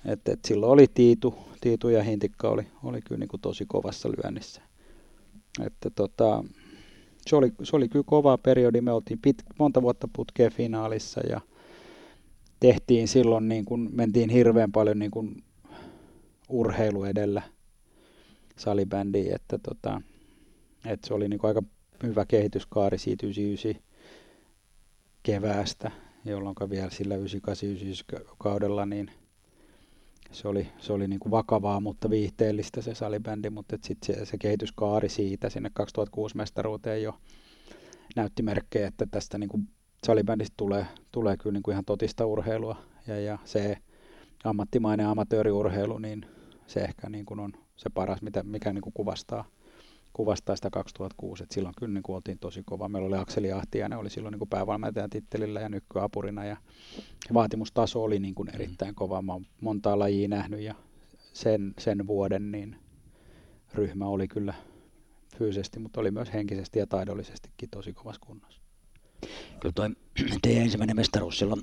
et, et silloin oli Tiitu, Tiitu ja Hintikka oli, oli kyllä niin kuin tosi kovassa lyönnissä. Että tota, se, oli, se oli kyllä kova periodi, me oltiin pit, monta vuotta putkeen finaalissa ja tehtiin silloin, niin kuin, mentiin hirveän paljon niin kuin urheilu edellä salibändiin, että tota, et se oli niinku aika hyvä kehityskaari siitä 99 keväästä, jolloin vielä sillä 98 kaudella niin se oli, se oli niinku vakavaa, mutta viihteellistä se salibändi, mutta sitten se, se kehityskaari siitä sinne 2006 mestaruuteen jo näytti merkkejä, että tästä niinku salibändistä tulee, tulee kyllä niinku ihan totista urheilua ja, ja se ammattimainen amatööriurheilu, niin se ehkä niin kuin on se paras, mitä, mikä niin kuin kuvastaa kuvastaa sitä 2006, että silloin kyllä niin kuin oltiin tosi kova. Meillä oli Akseli Ahtiainen, oli silloin niin kuin päävalmentajan tittelillä ja nykyapurina ja vaatimustaso oli niin kuin erittäin kova. Mä oon montaa lajia nähnyt ja sen, sen vuoden niin ryhmä oli kyllä fyysisesti, mutta oli myös henkisesti ja taidollisestikin tosi kovassa kunnossa. Kyllä toi teidän ensimmäinen mestaruus silloin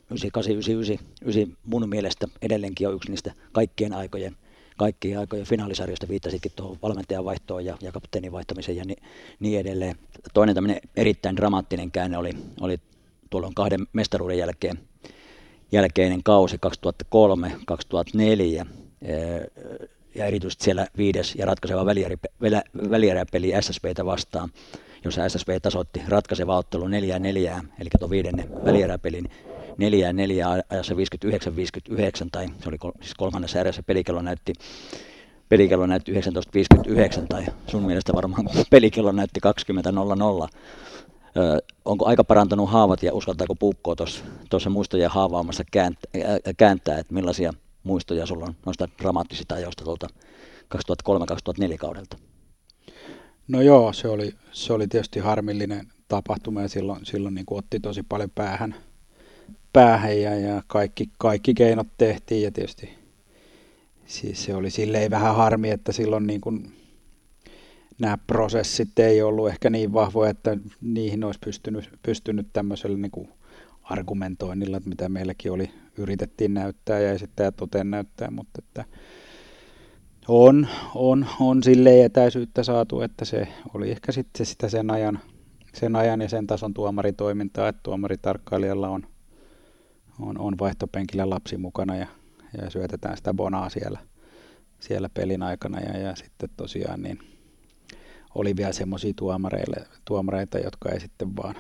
98-99 mun mielestä edelleenkin on yksi niistä kaikkien aikojen kaikki aikojen finaalisarjoista viittasitkin tuohon valmentajan vaihtoon ja, ja kapteenin vaihtamiseen ja niin, niin edelleen. Toinen tämmöinen erittäin dramaattinen käänne oli, oli tuolloin kahden mestaruuden jälkeen jälkeinen kausi 2003-2004 ja erityisesti siellä viides ja ratkaiseva välieräpeli SSBtä vastaan, jossa SSB tasoitti ratkaiseva ottelu 4-4, eli tuon viidennen välieräpelin neljään neljään ajassa 59-59, tai se oli kol- siis kolmannessa erässä pelikello näytti pelikello näytti 19.59 tai sun mielestä varmaan pelikello näytti 20.00. Öö, onko aika parantanut haavat ja uskaltaako puukkoa tuossa muistojen haavaamassa kääntää, kääntää, että millaisia muistoja sulla on noista dramaattisista ajoista tuolta 2003-2004 kaudelta? No joo, se oli, se oli tietysti harmillinen tapahtuma ja silloin, silloin niin otti tosi paljon päähän, päähän ja, ja kaikki, kaikki keinot tehtiin ja tietysti siis se oli silleen vähän harmi, että silloin niin kuin nämä prosessit ei ollut ehkä niin vahvoja, että niihin olisi pystynyt, pystynyt tämmöisellä niin kuin argumentoinnilla, mitä meilläkin oli, yritettiin näyttää ja esittää ja toteen näyttää, mutta että on, on, on silleen etäisyyttä saatu, että se oli ehkä sitten sitä sen ajan, sen ajan ja sen tason tuomaritoimintaa, että tuomaritarkkailijalla on, on, on vaihtopenkillä lapsi mukana ja, ja syötetään sitä bonaa siellä, siellä pelin aikana ja, ja sitten tosiaan niin oli vielä semmoisia tuomareita, jotka ei sitten vaan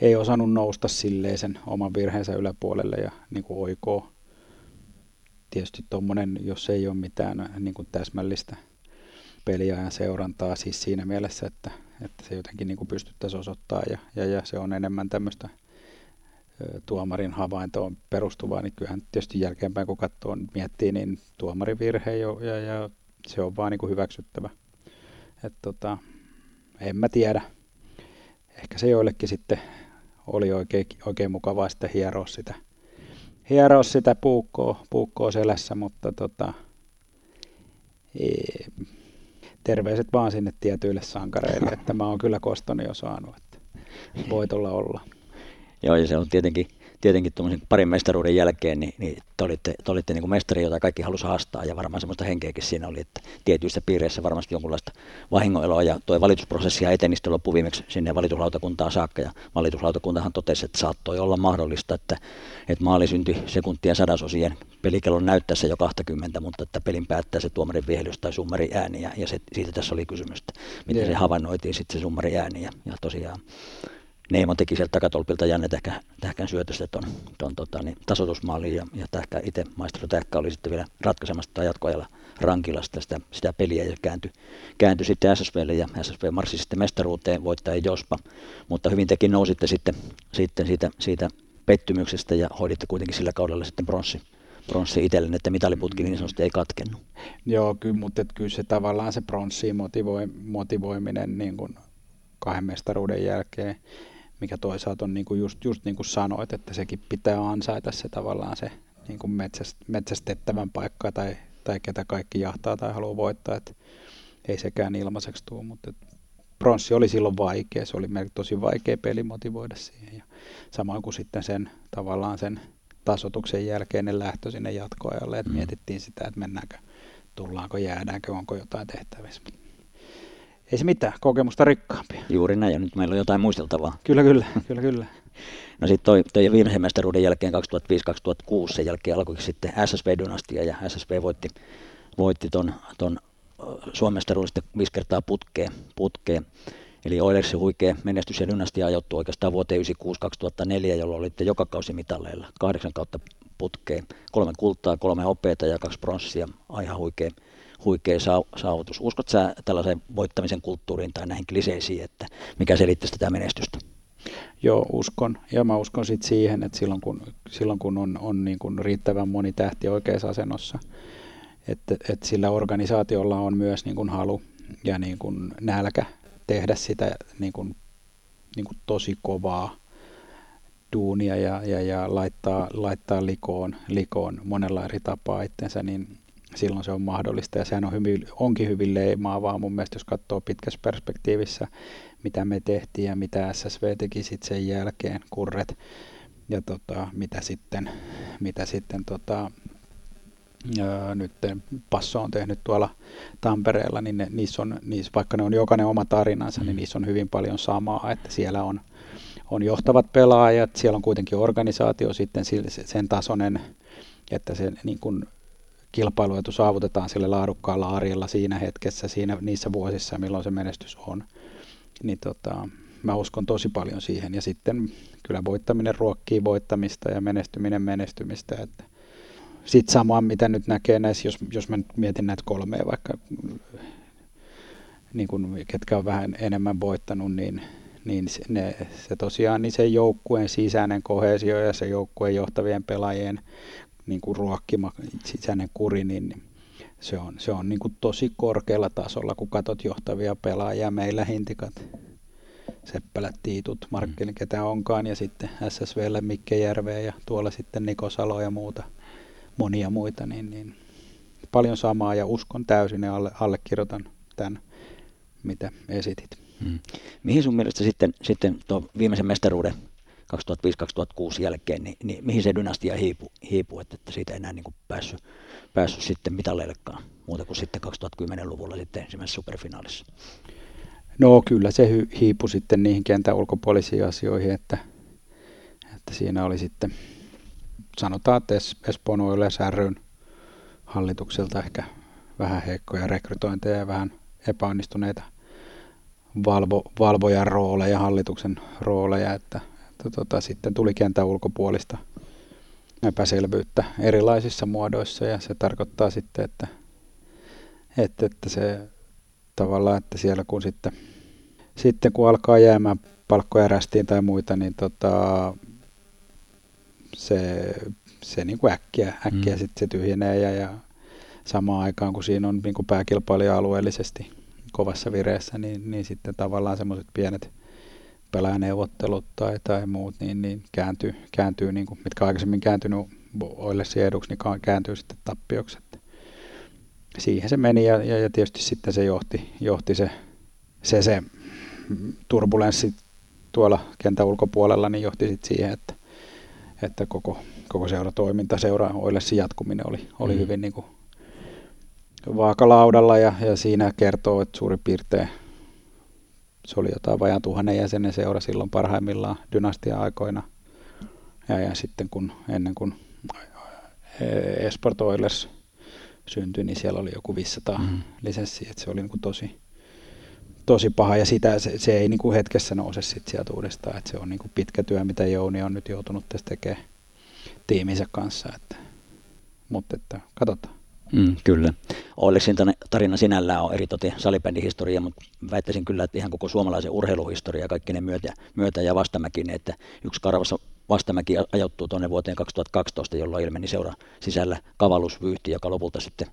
ei osannut nousta silleen sen oman virheensä yläpuolelle ja niin kuin oikoo. Tietysti tuommoinen, jos ei ole mitään niin kuin täsmällistä peliajan seurantaa siis siinä mielessä, että, että se jotenkin niin kuin pystyttäisiin osoittaa ja, ja, ja se on enemmän tämmöistä tuomarin havaintoon perustuvaa, niin kyllähän tietysti jälkeenpäin kun katsoo, miettii, niin tuomarin virhe jo, ja, ja se on vaan niin kuin hyväksyttävä. Et tota, en mä tiedä. Ehkä se joillekin sitten oli oikein, oikein mukavaa sitten hieroa sitä, hieroa sitä puukkoa, puukkoa selässä, mutta tota, ei, terveiset vaan sinne tietyille sankareille, että mä oon kyllä kostoni jo saanut, että voitolla olla. Joo, ja se on tietenkin tietenkin tuommoisen parin mestaruuden jälkeen, niin, niin te olitte, te olitte niin kuin mestari, jota kaikki halusi haastaa, ja varmaan semmoista henkeäkin siinä oli, että tietyissä piireissä varmasti jonkunlaista vahingoeloa, ja tuo valitusprosessi eteni sitten loppuviimeksi sinne valituslautakuntaan saakka, ja valituslautakuntahan totesi, että saattoi olla mahdollista, että, että maali syntyi sekuntien sadasosien pelikellon näyttäessä jo 20, mutta että pelin päättää se tuomarin vihelys tai summari ääni, ja, ja se, siitä tässä oli kysymystä, miten yeah. se havainnoitiin sitten se summari ääni, ja, ja tosiaan Neimo teki sieltä takatolpilta Janne Tähkän, tähkän syötöstä tuon, tuon tota, niin, tasoitusmaaliin ja, ja tähkä itse, maistro Tähkä oli sitten vielä ratkaisemassa jatkoajalla Rankilasta sitä, sitä peliä ja kääntyi, kääntyi sitten SSVlle ja SSV marssi sitten mestaruuteen voittaja Jospa, mutta hyvin tekin nousitte sitten, sitten siitä, siitä pettymyksestä ja hoiditte kuitenkin sillä kaudella sitten bronssi, bronssi itsellenne, että mitaliputki niin sanotusti ei katkennut. Joo, kyllä, mutta kyllä se tavallaan se bronssiin motivoi, motivoiminen niin kuin kahden mestaruuden jälkeen mikä toisaalta on niin kuin just, just niin kuin sanoit, että sekin pitää ansaita se tavallaan se niin kuin metsäst, metsästettävän paikka tai, tai ketä kaikki jahtaa tai haluaa voittaa, että ei sekään ilmaiseksi tule, mutta pronssi oli silloin vaikea, se oli tosi vaikea peli motivoida siihen ja samoin kuin sitten sen tavallaan sen tasotuksen jälkeinen lähtö sinne jatkoajalle, että mm. mietittiin sitä, että mennäänkö, tullaanko, jäädäänkö, onko jotain tehtävissä ei se mitään, kokemusta rikkaampia. Juuri näin, ja nyt meillä on jotain muisteltavaa. Kyllä, kyllä, kyllä, kyllä. No sitten toi, toi virhemestaruuden jälkeen 2005-2006, sen jälkeen alkoi sitten SSV-dynastia, ja SSV voitti, voitti ton, ton Suomen sitten viisi kertaa putkeen, putkeen. Eli Oilersin huikea menestys ja dynastia ajoittui oikeastaan vuoteen 1996-2004, jolloin olitte joka kausi mitalleilla kahdeksan kautta putkeen. Kolme kultaa, kolme opeita ja kaksi pronssia. Aivan huikea, huikea saavutus. Uskot sä tällaiseen voittamisen kulttuuriin tai näihin kliseisiin, että mikä selittäisi tätä menestystä? Joo, uskon. Ja mä uskon sitten siihen, että silloin kun, silloin kun on, on niin kuin riittävän moni tähti oikeassa asennossa, että, että sillä organisaatiolla on myös niin kuin halu ja niin kuin nälkä tehdä sitä niin kuin, niin kuin tosi kovaa duunia ja, ja, ja laittaa, laittaa likoon, likoon monella eri tapaa itsensä, niin silloin se on mahdollista ja sehän on hyvin, onkin hyvin leimaavaa mun mielestä, jos katsoo pitkässä perspektiivissä, mitä me tehtiin ja mitä SSV teki sitten sen jälkeen, kurret ja tota, mitä sitten, mitä sitten tota, Öö, nyt Passo on tehnyt tuolla Tampereella, niin ne, niissä on, niissä, vaikka ne on jokainen oma tarinansa, niin mm. niin niissä on hyvin paljon samaa, että siellä on, on johtavat pelaajat, siellä on kuitenkin organisaatio sitten sen tasoinen, että se niin kuin kilpailuetu saavutetaan sille laadukkaalla arjella siinä hetkessä, siinä, niissä vuosissa, milloin se menestys on. Niin tota, mä uskon tosi paljon siihen. Ja sitten kyllä voittaminen ruokkii voittamista ja menestyminen menestymistä. Että sitten sama, mitä nyt näkee näissä, jos, jos mä nyt mietin näitä kolmea vaikka, niin kun, ketkä on vähän enemmän voittanut, niin, niin se, ne, se tosiaan niin se joukkueen sisäinen kohesio ja se joukkueen johtavien pelaajien niin kuin ruokkima sisäinen kuri, niin se on, se on niin kuin tosi korkealla tasolla, kun katsot johtavia pelaajia. Meillä Hintikat, Seppälät, Tiitut, Markkeli, mm. ketä onkaan, ja sitten SSVlle Mikke Järveä ja tuolla sitten Niko Salo ja muuta, monia muita, niin, niin paljon samaa ja uskon täysin ja alle, allekirjoitan tämän, mitä esitit. Hmm. Mihin sun mielestä sitten, sitten tuo viimeisen mestaruuden 2005-2006 jälkeen, niin, niin mihin se dynastia hiipui, hiipu, että, että siitä ei enää niin kuin päässyt, päässyt sitten mitalleillekaan muuta kuin sitten 2010-luvulla sitten ensimmäisessä superfinaalissa? No kyllä se hiipui sitten niihin kentän ulkopuolisiin asioihin, että, että siinä oli sitten, sanotaan, että Espoon Oilers ryn hallitukselta ehkä vähän heikkoja rekrytointeja ja vähän epäonnistuneita valvo, valvojan rooleja, hallituksen rooleja, että tota, sitten tuli kentän ulkopuolista epäselvyyttä erilaisissa muodoissa ja se tarkoittaa sitten, että, että, että se tavallaan, että siellä kun sitten, sitten kun alkaa jäämään palkkoja rästiin tai muita, niin tota, se, se niin kuin äkkiä, äkkiä mm. sitten se tyhjenee ja, ja samaan aikaan kun siinä on niin kuin pääkilpailija alueellisesti kovassa vireessä, niin, niin sitten tavallaan semmoiset pienet pelaajaneuvottelut tai, tai muut, niin, niin kääntyy, kääntyy niin kuin, mitkä aikaisemmin kääntynyt Oilersin eduksi, niin kääntyy sitten tappioksi. Että siihen se meni ja, ja, ja tietysti sitten se johti, johti se, se, se turbulenssi tuolla kentän ulkopuolella, niin johti sitten siihen, että, että koko, koko seuratoiminta, seura Oilersin jatkuminen oli, oli mm. hyvin niin kuin vaakalaudalla ja, ja siinä kertoo, että suurin piirtein se oli jotain vajaan tuhannen jäsenen seura silloin parhaimmillaan dynastia-aikoina. Ja, ja sitten kun ennen kuin Esport Oilers syntyi, niin siellä oli joku 500 mm. lisenssiä, että se oli niin kuin tosi, tosi paha ja sitä, se, se ei niin kuin hetkessä nouse sit sieltä uudestaan, että se on niin kuin pitkä työ, mitä Jouni on nyt joutunut tässä tekemään tiiminsä kanssa, että, mutta että katsotaan. Mm, kyllä. Oileksin tarina sinällään on eritoten salibändihistoria, mutta väittäisin kyllä, että ihan koko suomalaisen urheiluhistoria kaikki ne myötä, myötä ja vastamäki, niin että yksi karvassa vastamäki ajoittuu tuonne vuoteen 2012, jolloin ilmeni seura sisällä kavallusvyyhti, joka lopulta sitten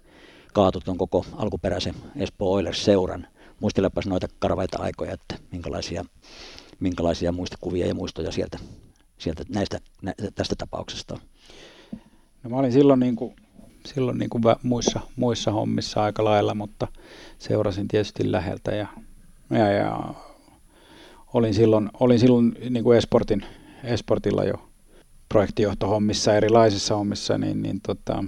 kaatui tuon koko alkuperäisen Espoo Oilers-seuran. Muistelepas noita karvaita aikoja, että minkälaisia, minkälaisia muistikuvia ja muistoja sieltä, sieltä näistä, nä, tästä tapauksesta on. No mä olin silloin niin kuin silloin niin kuin muissa, muissa hommissa aika lailla, mutta seurasin tietysti läheltä ja, ja, ja olin silloin, olin silloin niin kuin esportin, esportilla jo projektijohtohommissa, erilaisissa hommissa, niin, niin tota,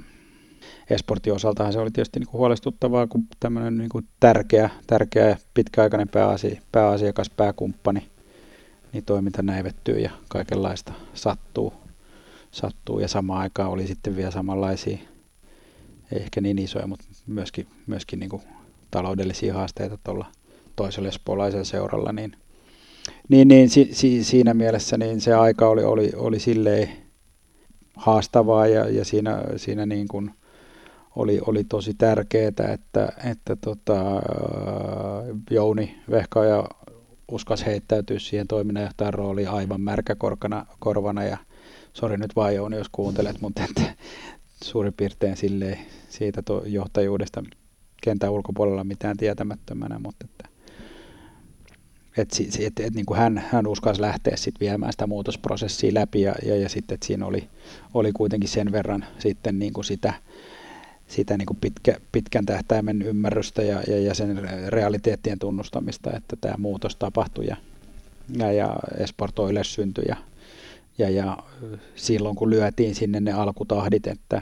esportin osaltahan se oli tietysti niin kuin huolestuttavaa, kun tämmöinen niin kuin tärkeä, tärkeä ja pitkäaikainen pääasi, pääasiakas, pääkumppani, niin toiminta näivettyy ja kaikenlaista sattuu, sattuu ja samaan aikaan oli sitten vielä samanlaisia ei ehkä niin isoja, mutta myöskin, myöskin niin kuin taloudellisia haasteita tuolla toisella espoolaisella seuralla, niin, niin, niin si, si, siinä mielessä niin se aika oli, oli, oli silleen haastavaa ja, ja siinä, siinä niin kuin oli, oli tosi tärkeää, että, että tota, Jouni ja uskas heittäytyä siihen toiminnanjohtajan rooliin aivan märkäkorvana korvana. Ja sori nyt vaan Jouni, jos kuuntelet, mutta että, suurin piirtein silleen siitä to, johtajuudesta kentän ulkopuolella mitään tietämättömänä, mutta että, et, et, et, niin kuin hän, hän uskalsi lähteä sit viemään sitä muutosprosessia läpi ja, ja, ja sitten että siinä oli, oli kuitenkin sen verran sitten niin kuin sitä, sitä niin kuin pitkä, pitkän tähtäimen ymmärrystä ja, ja, ja sen realiteettien tunnustamista, että tämä muutos tapahtui ja, ja, ja Esport Oilers syntyi ja, ja, ja silloin kun lyötiin sinne ne alkutahdit, että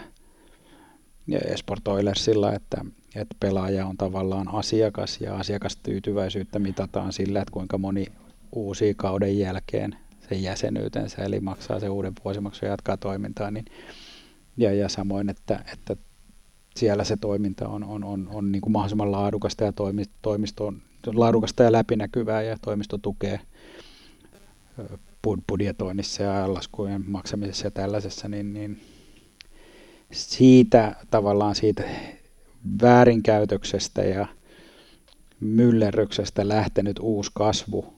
Esport Oilersilla, että, että pelaaja on tavallaan asiakas ja asiakastyytyväisyyttä mitataan sillä, että kuinka moni uusi kauden jälkeen sen jäsenyytensä, eli maksaa se uuden vuosimaksun ja jatkaa toimintaa, niin, ja, ja samoin, että, että siellä se toiminta on, on, on, on niin kuin mahdollisimman laadukasta ja toimisto on laadukasta ja läpinäkyvää ja toimisto tukee budjetoinnissa ja laskujen maksamisessa ja tällaisessa, niin, niin siitä tavallaan siitä väärinkäytöksestä ja myllerryksestä lähtenyt uusi kasvu,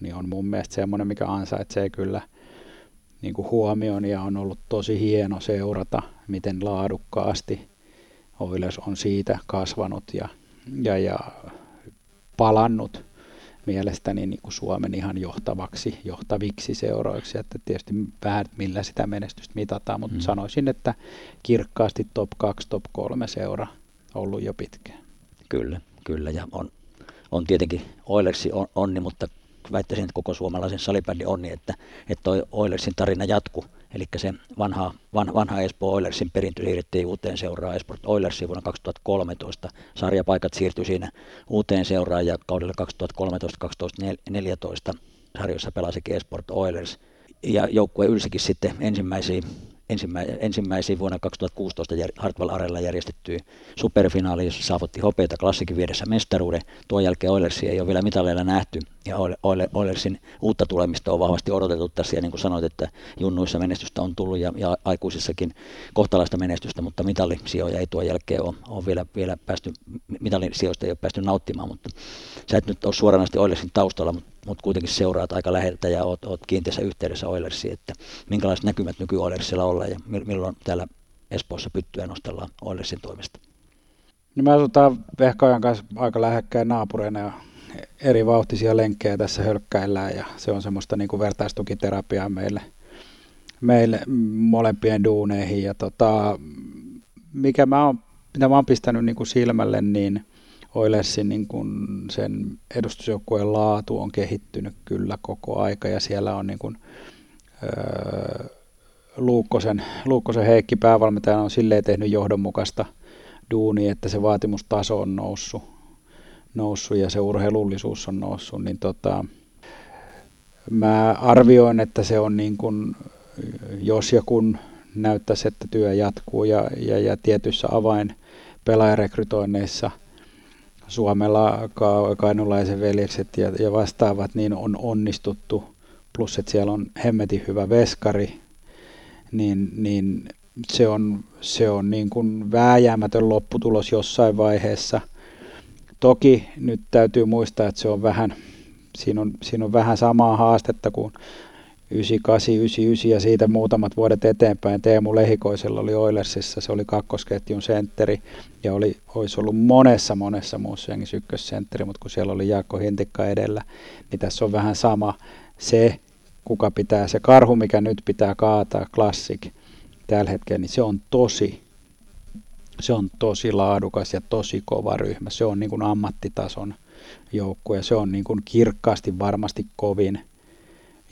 niin on mun mielestä semmoinen, mikä ansaitsee kyllä niin kuin huomioon ja on ollut tosi hieno seurata, miten laadukkaasti Oilers on siitä kasvanut ja, ja, ja palannut mielestäni niin kuin Suomen ihan johtavaksi, johtaviksi seuroiksi, että tietysti vähän millä sitä menestystä mitataan, mutta mm. sanoisin, että kirkkaasti top 2, top 3 seura ollut jo pitkään. Kyllä, kyllä ja on, on tietenkin Oilersi on, onni, mutta väittäisin, että koko suomalaisen salibändin onni, että, että toi Oilersin tarina jatkuu. Eli se vanha, vanha, vanha Espoo Oilersin perintö siirrettiin uuteen seuraan Esport Oilersiin vuonna 2013. Sarjapaikat siirtyi siinä uuteen seuraan ja kaudella 2013-2014 sarjoissa pelasikin Esport Oilers. Ja joukkue ylsikin sitten ensimmäisiin ensimmäisiin vuonna 2016 Hartwell Arella järjestettyyn superfinaaliin, jossa saavutti hopeita klassikin viedessä mestaruuden. Tuon jälkeen Oilersia ei ole vielä mitaleilla nähty ja Oilersin uutta tulemista on vahvasti odotettu tässä ja niin kuin sanoit, että junnuissa menestystä on tullut ja, ja aikuisissakin kohtalaista menestystä, mutta mitallisijoja ei tuon jälkeen ole, ole vielä, vielä päästy, mitallisijoista ei ole päästy nauttimaan, mutta sä et nyt ole suoranaisesti Oilersin taustalla, mutta mutta kuitenkin seuraat aika läheltä ja oot, oot kiinteässä yhteydessä Oilersiin, että minkälaiset näkymät nyky Oilersilla olla ja milloin täällä Espoossa pyttyä nostellaan Oilersin toimesta? No me asutaan Vehkaajan kanssa aika lähekkäin naapureina ja eri vauhtisia lenkkejä tässä hölkkäillään ja se on semmoista niin kuin vertaistukiterapiaa meille, meille molempien duuneihin ja tota, mikä mä oon, mitä mä oon pistänyt niin kuin silmälle, niin Oilersin niin kuin sen edustusjoukkueen laatu on kehittynyt kyllä koko aika ja siellä on niin kuin, öö, Luukkosen, Luukkosen Heikki päävalmentaja on silleen tehnyt johdonmukaista duunia, että se vaatimustaso on noussut, noussut ja se urheilullisuus on noussut, niin tota, mä arvioin, että se on niin kuin, jos ja kun näyttäisi, että työ jatkuu ja, ja, ja tietyissä avain pelaajarekrytoinneissa – Suomella ka- kainulaisen veljekset ja, ja vastaavat, niin on onnistuttu. Plus, että siellä on hemmetin hyvä veskari, niin, niin se on, se on niin kuin vääjäämätön lopputulos jossain vaiheessa. Toki nyt täytyy muistaa, että se on vähän, siinä on, siinä on vähän samaa haastetta kuin 98, 99 ja siitä muutamat vuodet eteenpäin. Teemu Lehikoisella oli Oilersissa, se oli kakkosketjun sentteri ja oli, olisi ollut monessa monessa muussa jengissä ykkössentteri, mutta kun siellä oli Jaakko Hintikka edellä, niin tässä on vähän sama. Se, kuka pitää, se karhu mikä nyt pitää kaataa, Classic tällä hetkellä, niin se on tosi, se on tosi laadukas ja tosi kova ryhmä, se on niin kuin ammattitason joukkue, se on niin kuin kirkkaasti varmasti kovin –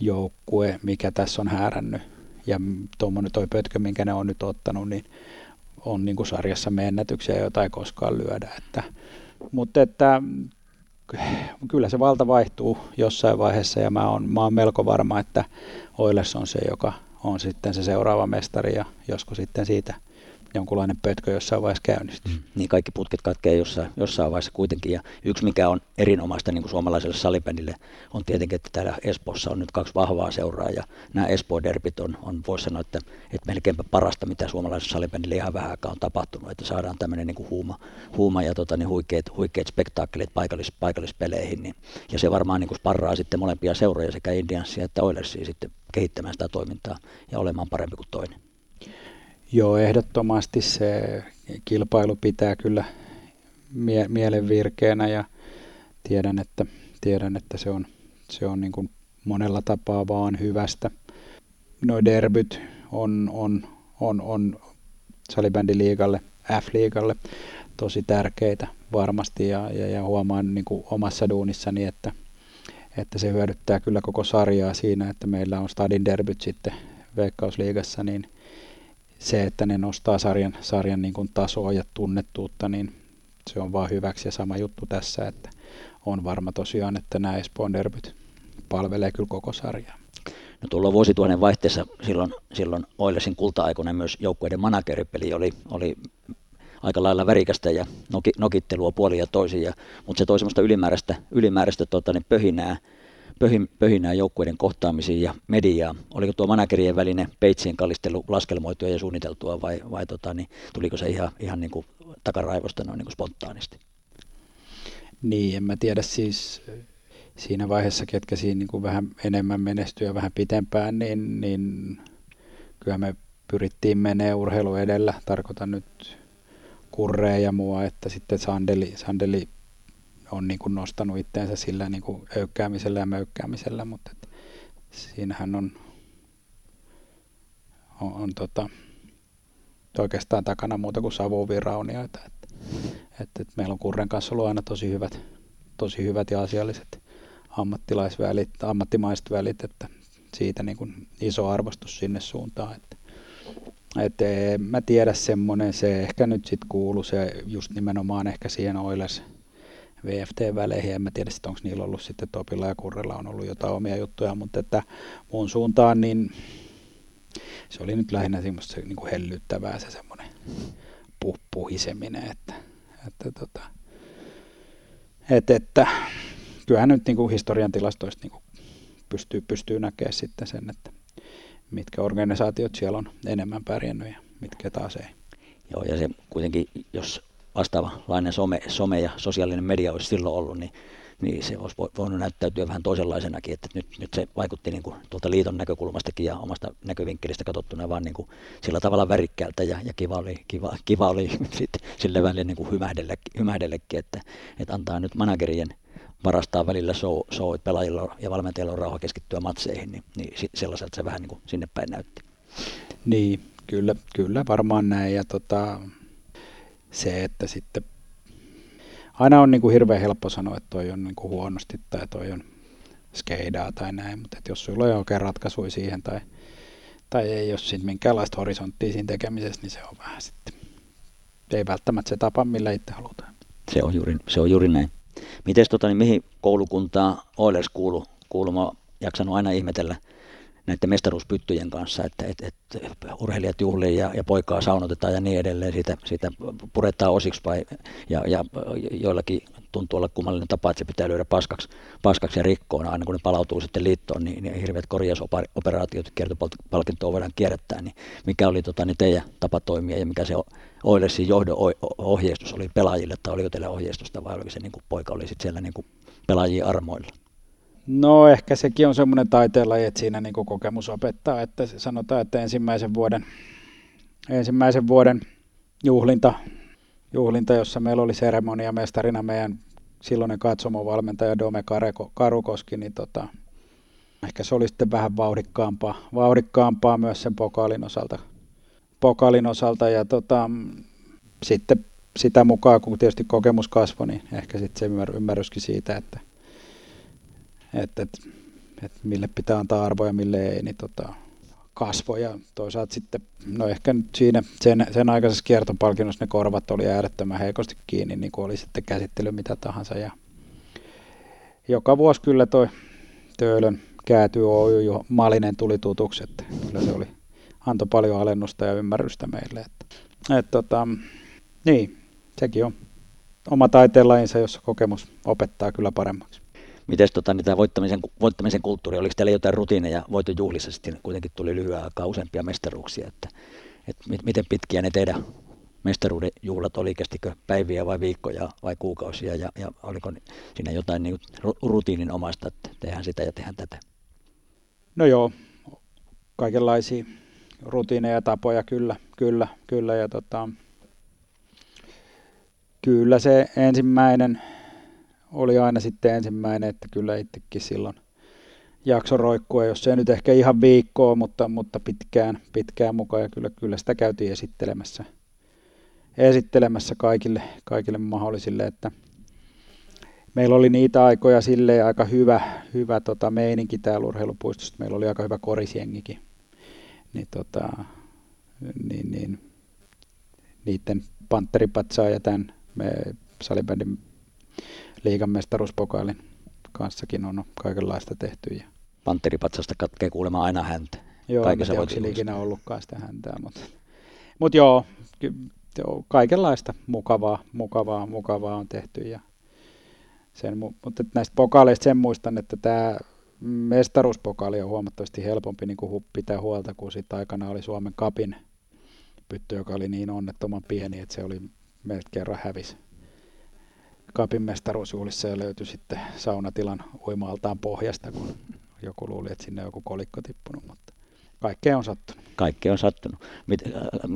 joukkue, mikä tässä on häärännyt. Ja tuommoinen toi pötkö, minkä ne on nyt ottanut, niin on niin kuin sarjassa ennätyksiä, joita ei koskaan lyödä. Että, mutta että kyllä se valta vaihtuu jossain vaiheessa ja mä oon, mä oon melko varma, että Oilers on se, joka on sitten se seuraava mestari ja josko sitten siitä – jonkunlainen pötkö jossain vaiheessa käynnistyy. Mm. Niin kaikki putket katkeaa jossain, jossain vaiheessa kuitenkin. Ja yksi mikä on erinomaista niin kuin suomalaiselle salibändille on tietenkin, että täällä Espoossa on nyt kaksi vahvaa seuraa ja nämä Espoo-derbit on, on voisi sanoa, että, että melkeinpä parasta, mitä suomalaiselle salibändille ihan aikaa on tapahtunut, että saadaan tämmöinen niin kuin huuma, huuma ja tota, niin huikeat, huikeat spektaakkelit paikallis, paikallispeleihin. Niin, ja se varmaan niin kuin sparraa sitten molempia seuroja sekä Indiansia että Oilersia sitten kehittämään sitä toimintaa ja olemaan parempi kuin toinen. Joo, ehdottomasti se kilpailu pitää kyllä mie- mielen virkeänä ja tiedän, että, tiedän, että se on, se on niin kuin monella tapaa vaan hyvästä. Noin derbyt on, on, on, on salibändiliigalle, F-liigalle tosi tärkeitä varmasti ja, ja, ja huomaan niin kuin omassa duunissani, että, että se hyödyttää kyllä koko sarjaa siinä, että meillä on stadin derbyt sitten Veikkausliigassa, niin – se, että ne nostaa sarjan, sarjan niin kuin tasoa ja tunnettuutta, niin se on vaan hyväksi. Ja sama juttu tässä, että on varma tosiaan, että nämä Espoon derbyt palvelee kyllä koko sarjaa. No tuolla vuosituhannen vaihteessa silloin, silloin Oilesin kulta-aikoina myös joukkueiden manageripeli oli, oli aika lailla värikästä ja nokittelua puoli ja toisin, ja, mutta se toi semmoista ylimääräistä, ylimääräistä tota, niin pöhinää, pöhin, pöhinää joukkueiden kohtaamisiin ja mediaa. Oliko tuo managerien välinen peitsien kallistelu laskelmoitua ja suunniteltua vai, vai tota, niin, tuliko se ihan, ihan niin kuin takaraivosta noin niin kuin spontaanisti? Niin, en mä tiedä siis siinä vaiheessa, ketkä siinä niin kuin vähän enemmän menestyy ja vähän pitempään, niin, niin kyllä me pyrittiin menee urheilu edellä. Tarkoitan nyt kurreja ja mua, että sitten Sandeli, Sandeli on niin kuin nostanut itteensä sillä niin kuin öykkäämisellä ja möykkäämisellä, mutta et siinähän on, on, on tota, oikeastaan takana muuta kuin savuviraunioita. Että, että, että meillä on Kurren kanssa ollut aina tosi hyvät, tosi hyvät ja asialliset ammattilaisvälit, ammattimaiset välit, että siitä niin kuin iso arvostus sinne suuntaan. Että, että en mä tiedä semmoinen, se ehkä nyt sitten kuuluu se just nimenomaan ehkä siihen Oilers VFT-väleihin, en mä tiedä onko niillä ollut sitten Topilla ja Kurrella on ollut jotain omia juttuja, mutta että mun suuntaan niin se oli nyt lähinnä semmoista niin kuin hellyttävää se semmoinen puh, puhiseminen, että, että, tota, että, että kyllähän nyt niin kuin historian tilastoista niin kuin pystyy, pystyy näkemään sitten sen, että mitkä organisaatiot siellä on enemmän pärjännyt ja mitkä taas ei. Joo, ja se kuitenkin, jos vastaavanlainen some, some ja sosiaalinen media olisi silloin ollut, niin, niin se olisi voinut näyttäytyä vähän toisenlaisenakin, että nyt, nyt se vaikutti niin kuin tuolta liiton näkökulmastakin ja omasta näkövinkkelistä katsottuna vaan niin kuin sillä tavalla värikkäältä ja, ja kiva oli, kiva, kiva oli sit sille välillä niin kuin hymähdellekin, hymähdellekin että, että antaa nyt managerien varastaa välillä show, show että pelaajilla ja valmentajilla on rauha keskittyä matseihin, niin, niin sellaiselta se vähän niin kuin sinne päin näytti. Niin, kyllä, kyllä varmaan näin. Ja tota, se, että sitten aina on niin kuin hirveän helppo sanoa, että toi on niin kuin huonosti tai toi on skeidaa tai näin, mutta että jos sulla on oikein ratkaisuja siihen tai, tai ei ole sitten minkäänlaista horisonttia siinä tekemisessä, niin se on vähän sitten, ei välttämättä se tapa, millä itse halutaan. Se on juuri, se on juuri näin. Miten tota, niin mihin koulukuntaa Oilers kuuluu? Kuulu, mä jaksanut aina ihmetellä näiden mestaruuspyttyjen kanssa, että, että, että urheilijat juhlii ja, ja poikaa saunotetaan ja niin edelleen, siitä, siitä puretaan osiksi vai, ja, ja joillakin tuntuu olla kummallinen tapa, että se pitää lyödä paskaksi, paskaksi ja rikkoon aina kun ne palautuu sitten liittoon, niin, niin hirveät korjausoperaatiot kiertopalkintoa voidaan kierrättää, niin mikä oli tota, niin teidän tapa toimia ja mikä se Oilersin johdon ohjeistus oli pelaajille, tai oliko teillä ohjeistusta vai oliko se niin kuin poika oli sitten siellä niin kuin pelaajien armoilla? No ehkä sekin on semmoinen taiteenlaji, että siinä niin kokemus opettaa, että sanotaan, että ensimmäisen vuoden, ensimmäisen vuoden juhlinta, juhlinta, jossa meillä oli seremonia mestarina meidän silloinen katsomovalmentaja Dome Karukoski, niin tota, ehkä se oli sitten vähän vauhdikkaampaa, vauhdikkaampaa myös sen pokaalin osalta. Pokaalin osalta ja tota, sitten sitä mukaan, kun tietysti kokemus kasvoi, niin ehkä sitten se ymmärryskin siitä, että että et, et mille pitää antaa arvoja, mille ei, niin tota, kasvoja. Toisaalta sitten, no ehkä nyt siinä sen, sen aikaisessa kiertopalkinnossa ne korvat oli äärettömän heikosti kiinni, niin kuin oli sitten käsittely mitä tahansa. Ja joka vuosi kyllä toi Töölön kääty Oy Malinen tuli tutuksi, että kyllä se oli, antoi paljon alennusta ja ymmärrystä meille. Että, et, tota, niin, sekin on oma taiteenlajinsa, jossa kokemus opettaa kyllä paremmaksi. Miten tota, niin voittamisen, voittamisen kulttuuri, oliko teillä jotain rutiineja voitojuhlissa? Sitten kuitenkin tuli lyhyen aikaa useampia mestaruuksia, että, että miten pitkiä ne teidän mestaruuden juhlat oli, kestikö päiviä vai viikkoja vai kuukausia? Ja, ja oliko siinä jotain niin rutiininomaista, että tehdään sitä ja tehdään tätä? No joo, kaikenlaisia rutiineja ja tapoja kyllä, kyllä, kyllä. Ja tota, kyllä se ensimmäinen oli aina sitten ensimmäinen, että kyllä itsekin silloin jakso roikkua, jos se nyt ehkä ihan viikkoa, mutta, mutta pitkään, pitkään mukaan. Ja kyllä, kyllä sitä käytiin esittelemässä, esittelemässä kaikille, kaikille mahdollisille, että meillä oli niitä aikoja sille aika hyvä, hyvä tota, meininki täällä urheilupuistossa, meillä oli aika hyvä korisjengikin, niin, tota, niin, niin niiden panteripatsaa ja tämän me salibändin liigan mestaruuspokaalin kanssakin on kaikenlaista tehty. Ja... Panteripatsasta katkee kuulemma aina häntä. Joo, Kaikessa en tiedä, ikinä ollutkaan sitä häntää, mutta, mutta joo, joo, kaikenlaista mukavaa, mukavaa, mukavaa on tehty. Ja sen, mutta näistä pokaaleista sen muistan, että tämä mestaruuspokaali on huomattavasti helpompi niin kuin pitää huolta, kun sitten aikana oli Suomen kapin pytty, joka oli niin onnettoman pieni, että se oli meiltä kerran hävisi Kapin mestaruusjuhlissa ja löytyi sitten saunatilan uimaaltaan pohjasta, kun joku luuli, että sinne on joku kolikko tippunut, mutta kaikkea on sattunut. Kaikkea on sattunut. Mit, äh,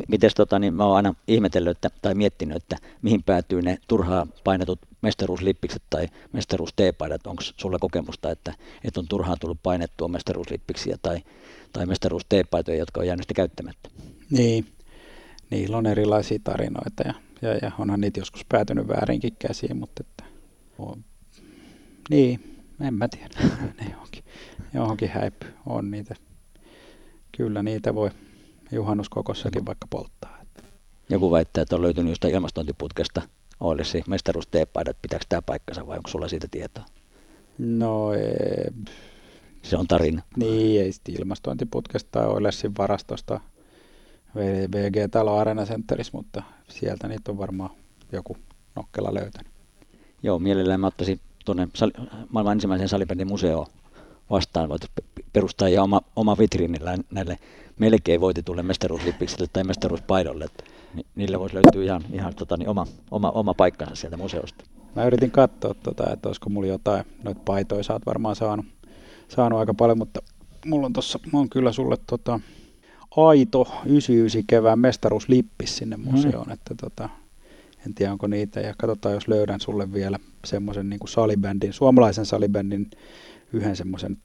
mites tota, niin mä oon aina ihmetellyt että, tai miettinyt, että mihin päätyy ne turhaa painetut mestaruuslippikset tai mestaruusteepaidat. Onko sulla kokemusta, että, että on turhaan tullut painettua mestaruuslippiksiä tai, tai mestaruusteepaitoja, jotka on jäänyt käyttämättä? Niin, niillä on erilaisia tarinoita ja, ja, ja onhan niitä joskus päätynyt väärinkin käsiin, mutta että, on, niin, en mä tiedä. ne johonkin, johonkin häipy. On niitä kyllä niitä voi juhannuskokossakin vaikka polttaa. Joku väittää, että on löytynyt jostain ilmastointiputkesta Oilesi mestaruusteepaidat. Pitääkö tämä paikkansa vai onko sulla siitä tietoa? No ei. Se on tarina. Niin, ei sitten ilmastointiputkesta tai Oilersin varastosta VG Talo Arena Centeris, mutta sieltä niitä on varmaan joku nokkela löytänyt. Joo, mielellään mä ottaisin tuonne maailman ensimmäisen salibändin museoon vastaan voitaisiin perustaa ja oma, oma vitriinillä näille melkein voitetulle mestaruuslippiksille tai mestaruuspaidolle. Että niille voisi löytyä ihan, ihan tota, niin oma, oma, oma paikkansa sieltä museosta. Mä yritin katsoa, tota, että olisiko mulla jotain, noita paitoja sä oot varmaan saanut, saanut aika paljon, mutta mulla on tossa, mä on kyllä sulle tota, aito 99 kevään mestaruuslippis sinne mm. museoon, mm. että tota, en tiedä onko niitä ja katsotaan jos löydän sulle vielä semmoisen niin salibändin, suomalaisen salibändin yhden semmoisen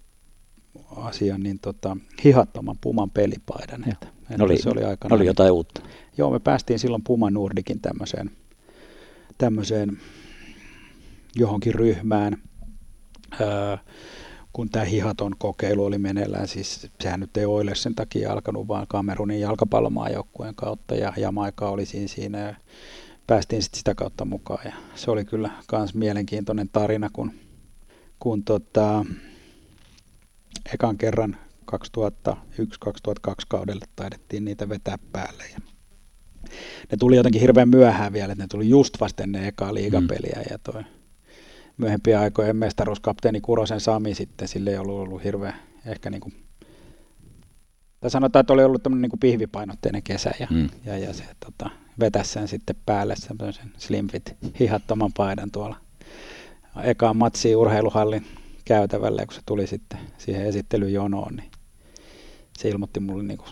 asian, niin tota, hihattoman Puman pelipaidan. Että, että oli, se oli, aikana, oli jotain uutta. Joo, me päästiin silloin Puma Nordikin tämmöiseen, tämmöiseen johonkin ryhmään, öö, kun tämä hihaton kokeilu oli meneillään, siis sehän nyt ei ole sen takia alkanut, vaan Kamerunin jalkapallomaajoukkueen kautta ja Jamaika oli siinä, siinä ja päästiin sitten sitä kautta mukaan ja se oli kyllä myös mielenkiintoinen tarina, kun, kun tota, ekan kerran 2001-2002 kaudelle taidettiin niitä vetää päälle. Ja ne tuli jotenkin hirveän myöhään vielä, että ne tuli just vasten ne ekaa liigapeliä mm. ja toi myöhempien aikojen mestaruuskapteeni Kurosen Sami sitten, sille ei ollut ollut hirveän ehkä niin kuin, tai sanotaan, että oli ollut tämmöinen niin kuin pihvipainotteinen kesä ja, mm. ja, ja se tota, vetäisi sen sitten päälle semmoisen slimfit hihattoman paidan tuolla ekaan matsiin urheiluhallin käytävälle, kun se tuli sitten siihen esittelyjonoon, niin se ilmoitti mulle niin kuin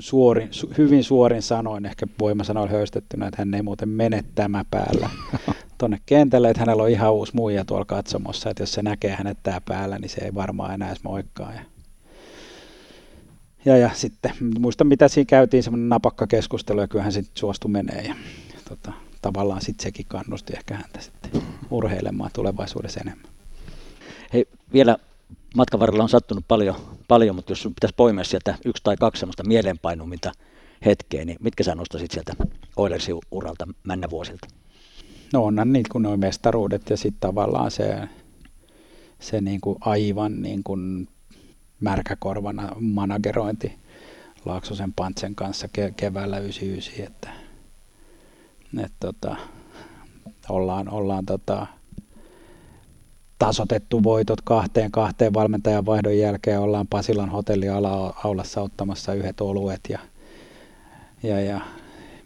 suorin, su, hyvin suorin sanoin, ehkä voimasanoilla höystettynä, että hän ei muuten mene tämä päällä tuonne kentälle, että hänellä on ihan uusi muija tuolla katsomossa, että jos se näkee hänet tää päällä, niin se ei varmaan enää edes moikkaa. Ja, ja, ja sitten muista mitä siinä käytiin, semmoinen napakka keskustelu ja kyllähän sitten suostu menee ja tota, tavallaan sitten sekin kannusti ehkä häntä sitten urheilemaan tulevaisuudessa enemmän. Hei, vielä matkan varrella on sattunut paljon, paljon mutta jos sun pitäisi poimia sieltä yksi tai kaksi sellaista mieleenpainuminta hetkeä, niin mitkä sä nostaisit sieltä Oilersin uralta männä vuosilta? No onhan niitä kun on mestaruudet ja sitten tavallaan se, se niin kuin aivan niin kuin märkäkorvana managerointi Laaksosen Pantsen kanssa ke- keväällä 99, että, että tota, ollaan, ollaan tota, tasotettu voitot kahteen kahteen valmentajan vaihdon jälkeen. Ollaan Pasilan hotelliaulassa ottamassa yhdet oluet ja, ja, ja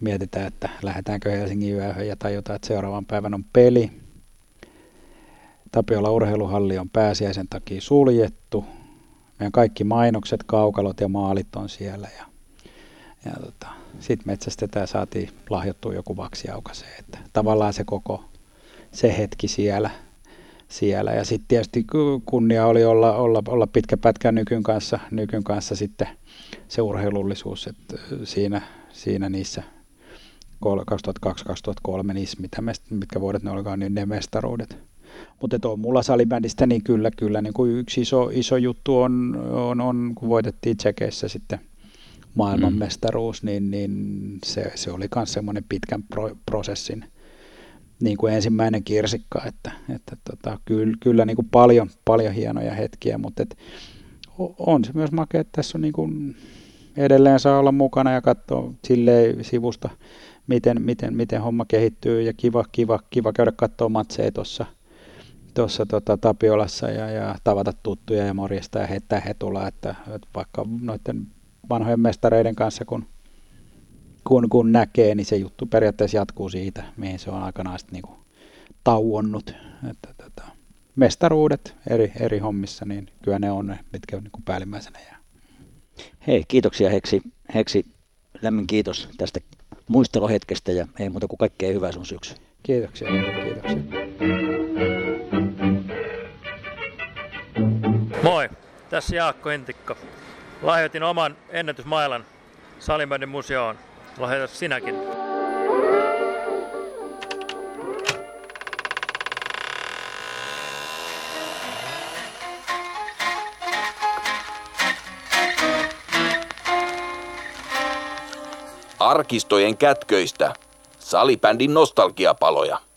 mietitään, että lähdetäänkö Helsingin yöhön ja tajutaan, että seuraavan päivän on peli. Tapiola urheiluhalli on pääsiäisen takia suljettu. Meidän kaikki mainokset, kaukalot ja maalit on siellä. Ja, ja tota, sitten metsästetään saatiin lahjottua joku vaksiaukaseen. Että tavallaan se koko se hetki siellä – siellä. Ja sitten tietysti kunnia oli olla, olla, olla pitkä pätkä nykyn kanssa, nykyn kanssa sitten se urheilullisuus, että siinä, siinä niissä 2002-2003 niissä, mitä mest, mitkä vuodet ne olikaan, niin ne mestaruudet. Mutta tuo mulla salibändistä, niin kyllä, kyllä niin kuin yksi iso, iso juttu on, on, on, kun voitettiin Tsekeissä sitten maailmanmestaruus, mm. niin, niin se, se oli myös semmoinen pitkän pro, prosessin niin kuin ensimmäinen kirsikka, että, että tota, kyllä, kyllä niin kuin paljon, paljon hienoja hetkiä, mutta et, on se myös makea, että tässä on niin kuin edelleen saa olla mukana ja katsoa silleen sivusta, miten, miten, miten homma kehittyy. Ja kiva, kiva, kiva käydä katsoa matseja tuossa tuossa tota, Tapiolassa ja, ja tavata tuttuja ja morjesta ja heittää hetula, että, että vaikka noiden vanhojen mestareiden kanssa, kun kun, kun näkee, niin se juttu periaatteessa jatkuu siitä, mihin se on aikanaan sitten niin tauonnut. Että, tota, mestaruudet eri, eri hommissa, niin kyllä ne on ne, mitkä on niin päällimmäisenä jää. Hei, kiitoksia Heksi. Heksi, lämmin kiitos tästä muistelohetkestä ja ei muuta kuin kaikkea hyvää sun syksy. Kiitoksia, kiitoksia. Moi, tässä Jaakko Entikko. Lahjoitin oman ennätysmailan Salimäinen museoon. Lahjoita sinäkin. Arkistojen kätköistä. Salibändin nostalgiapaloja.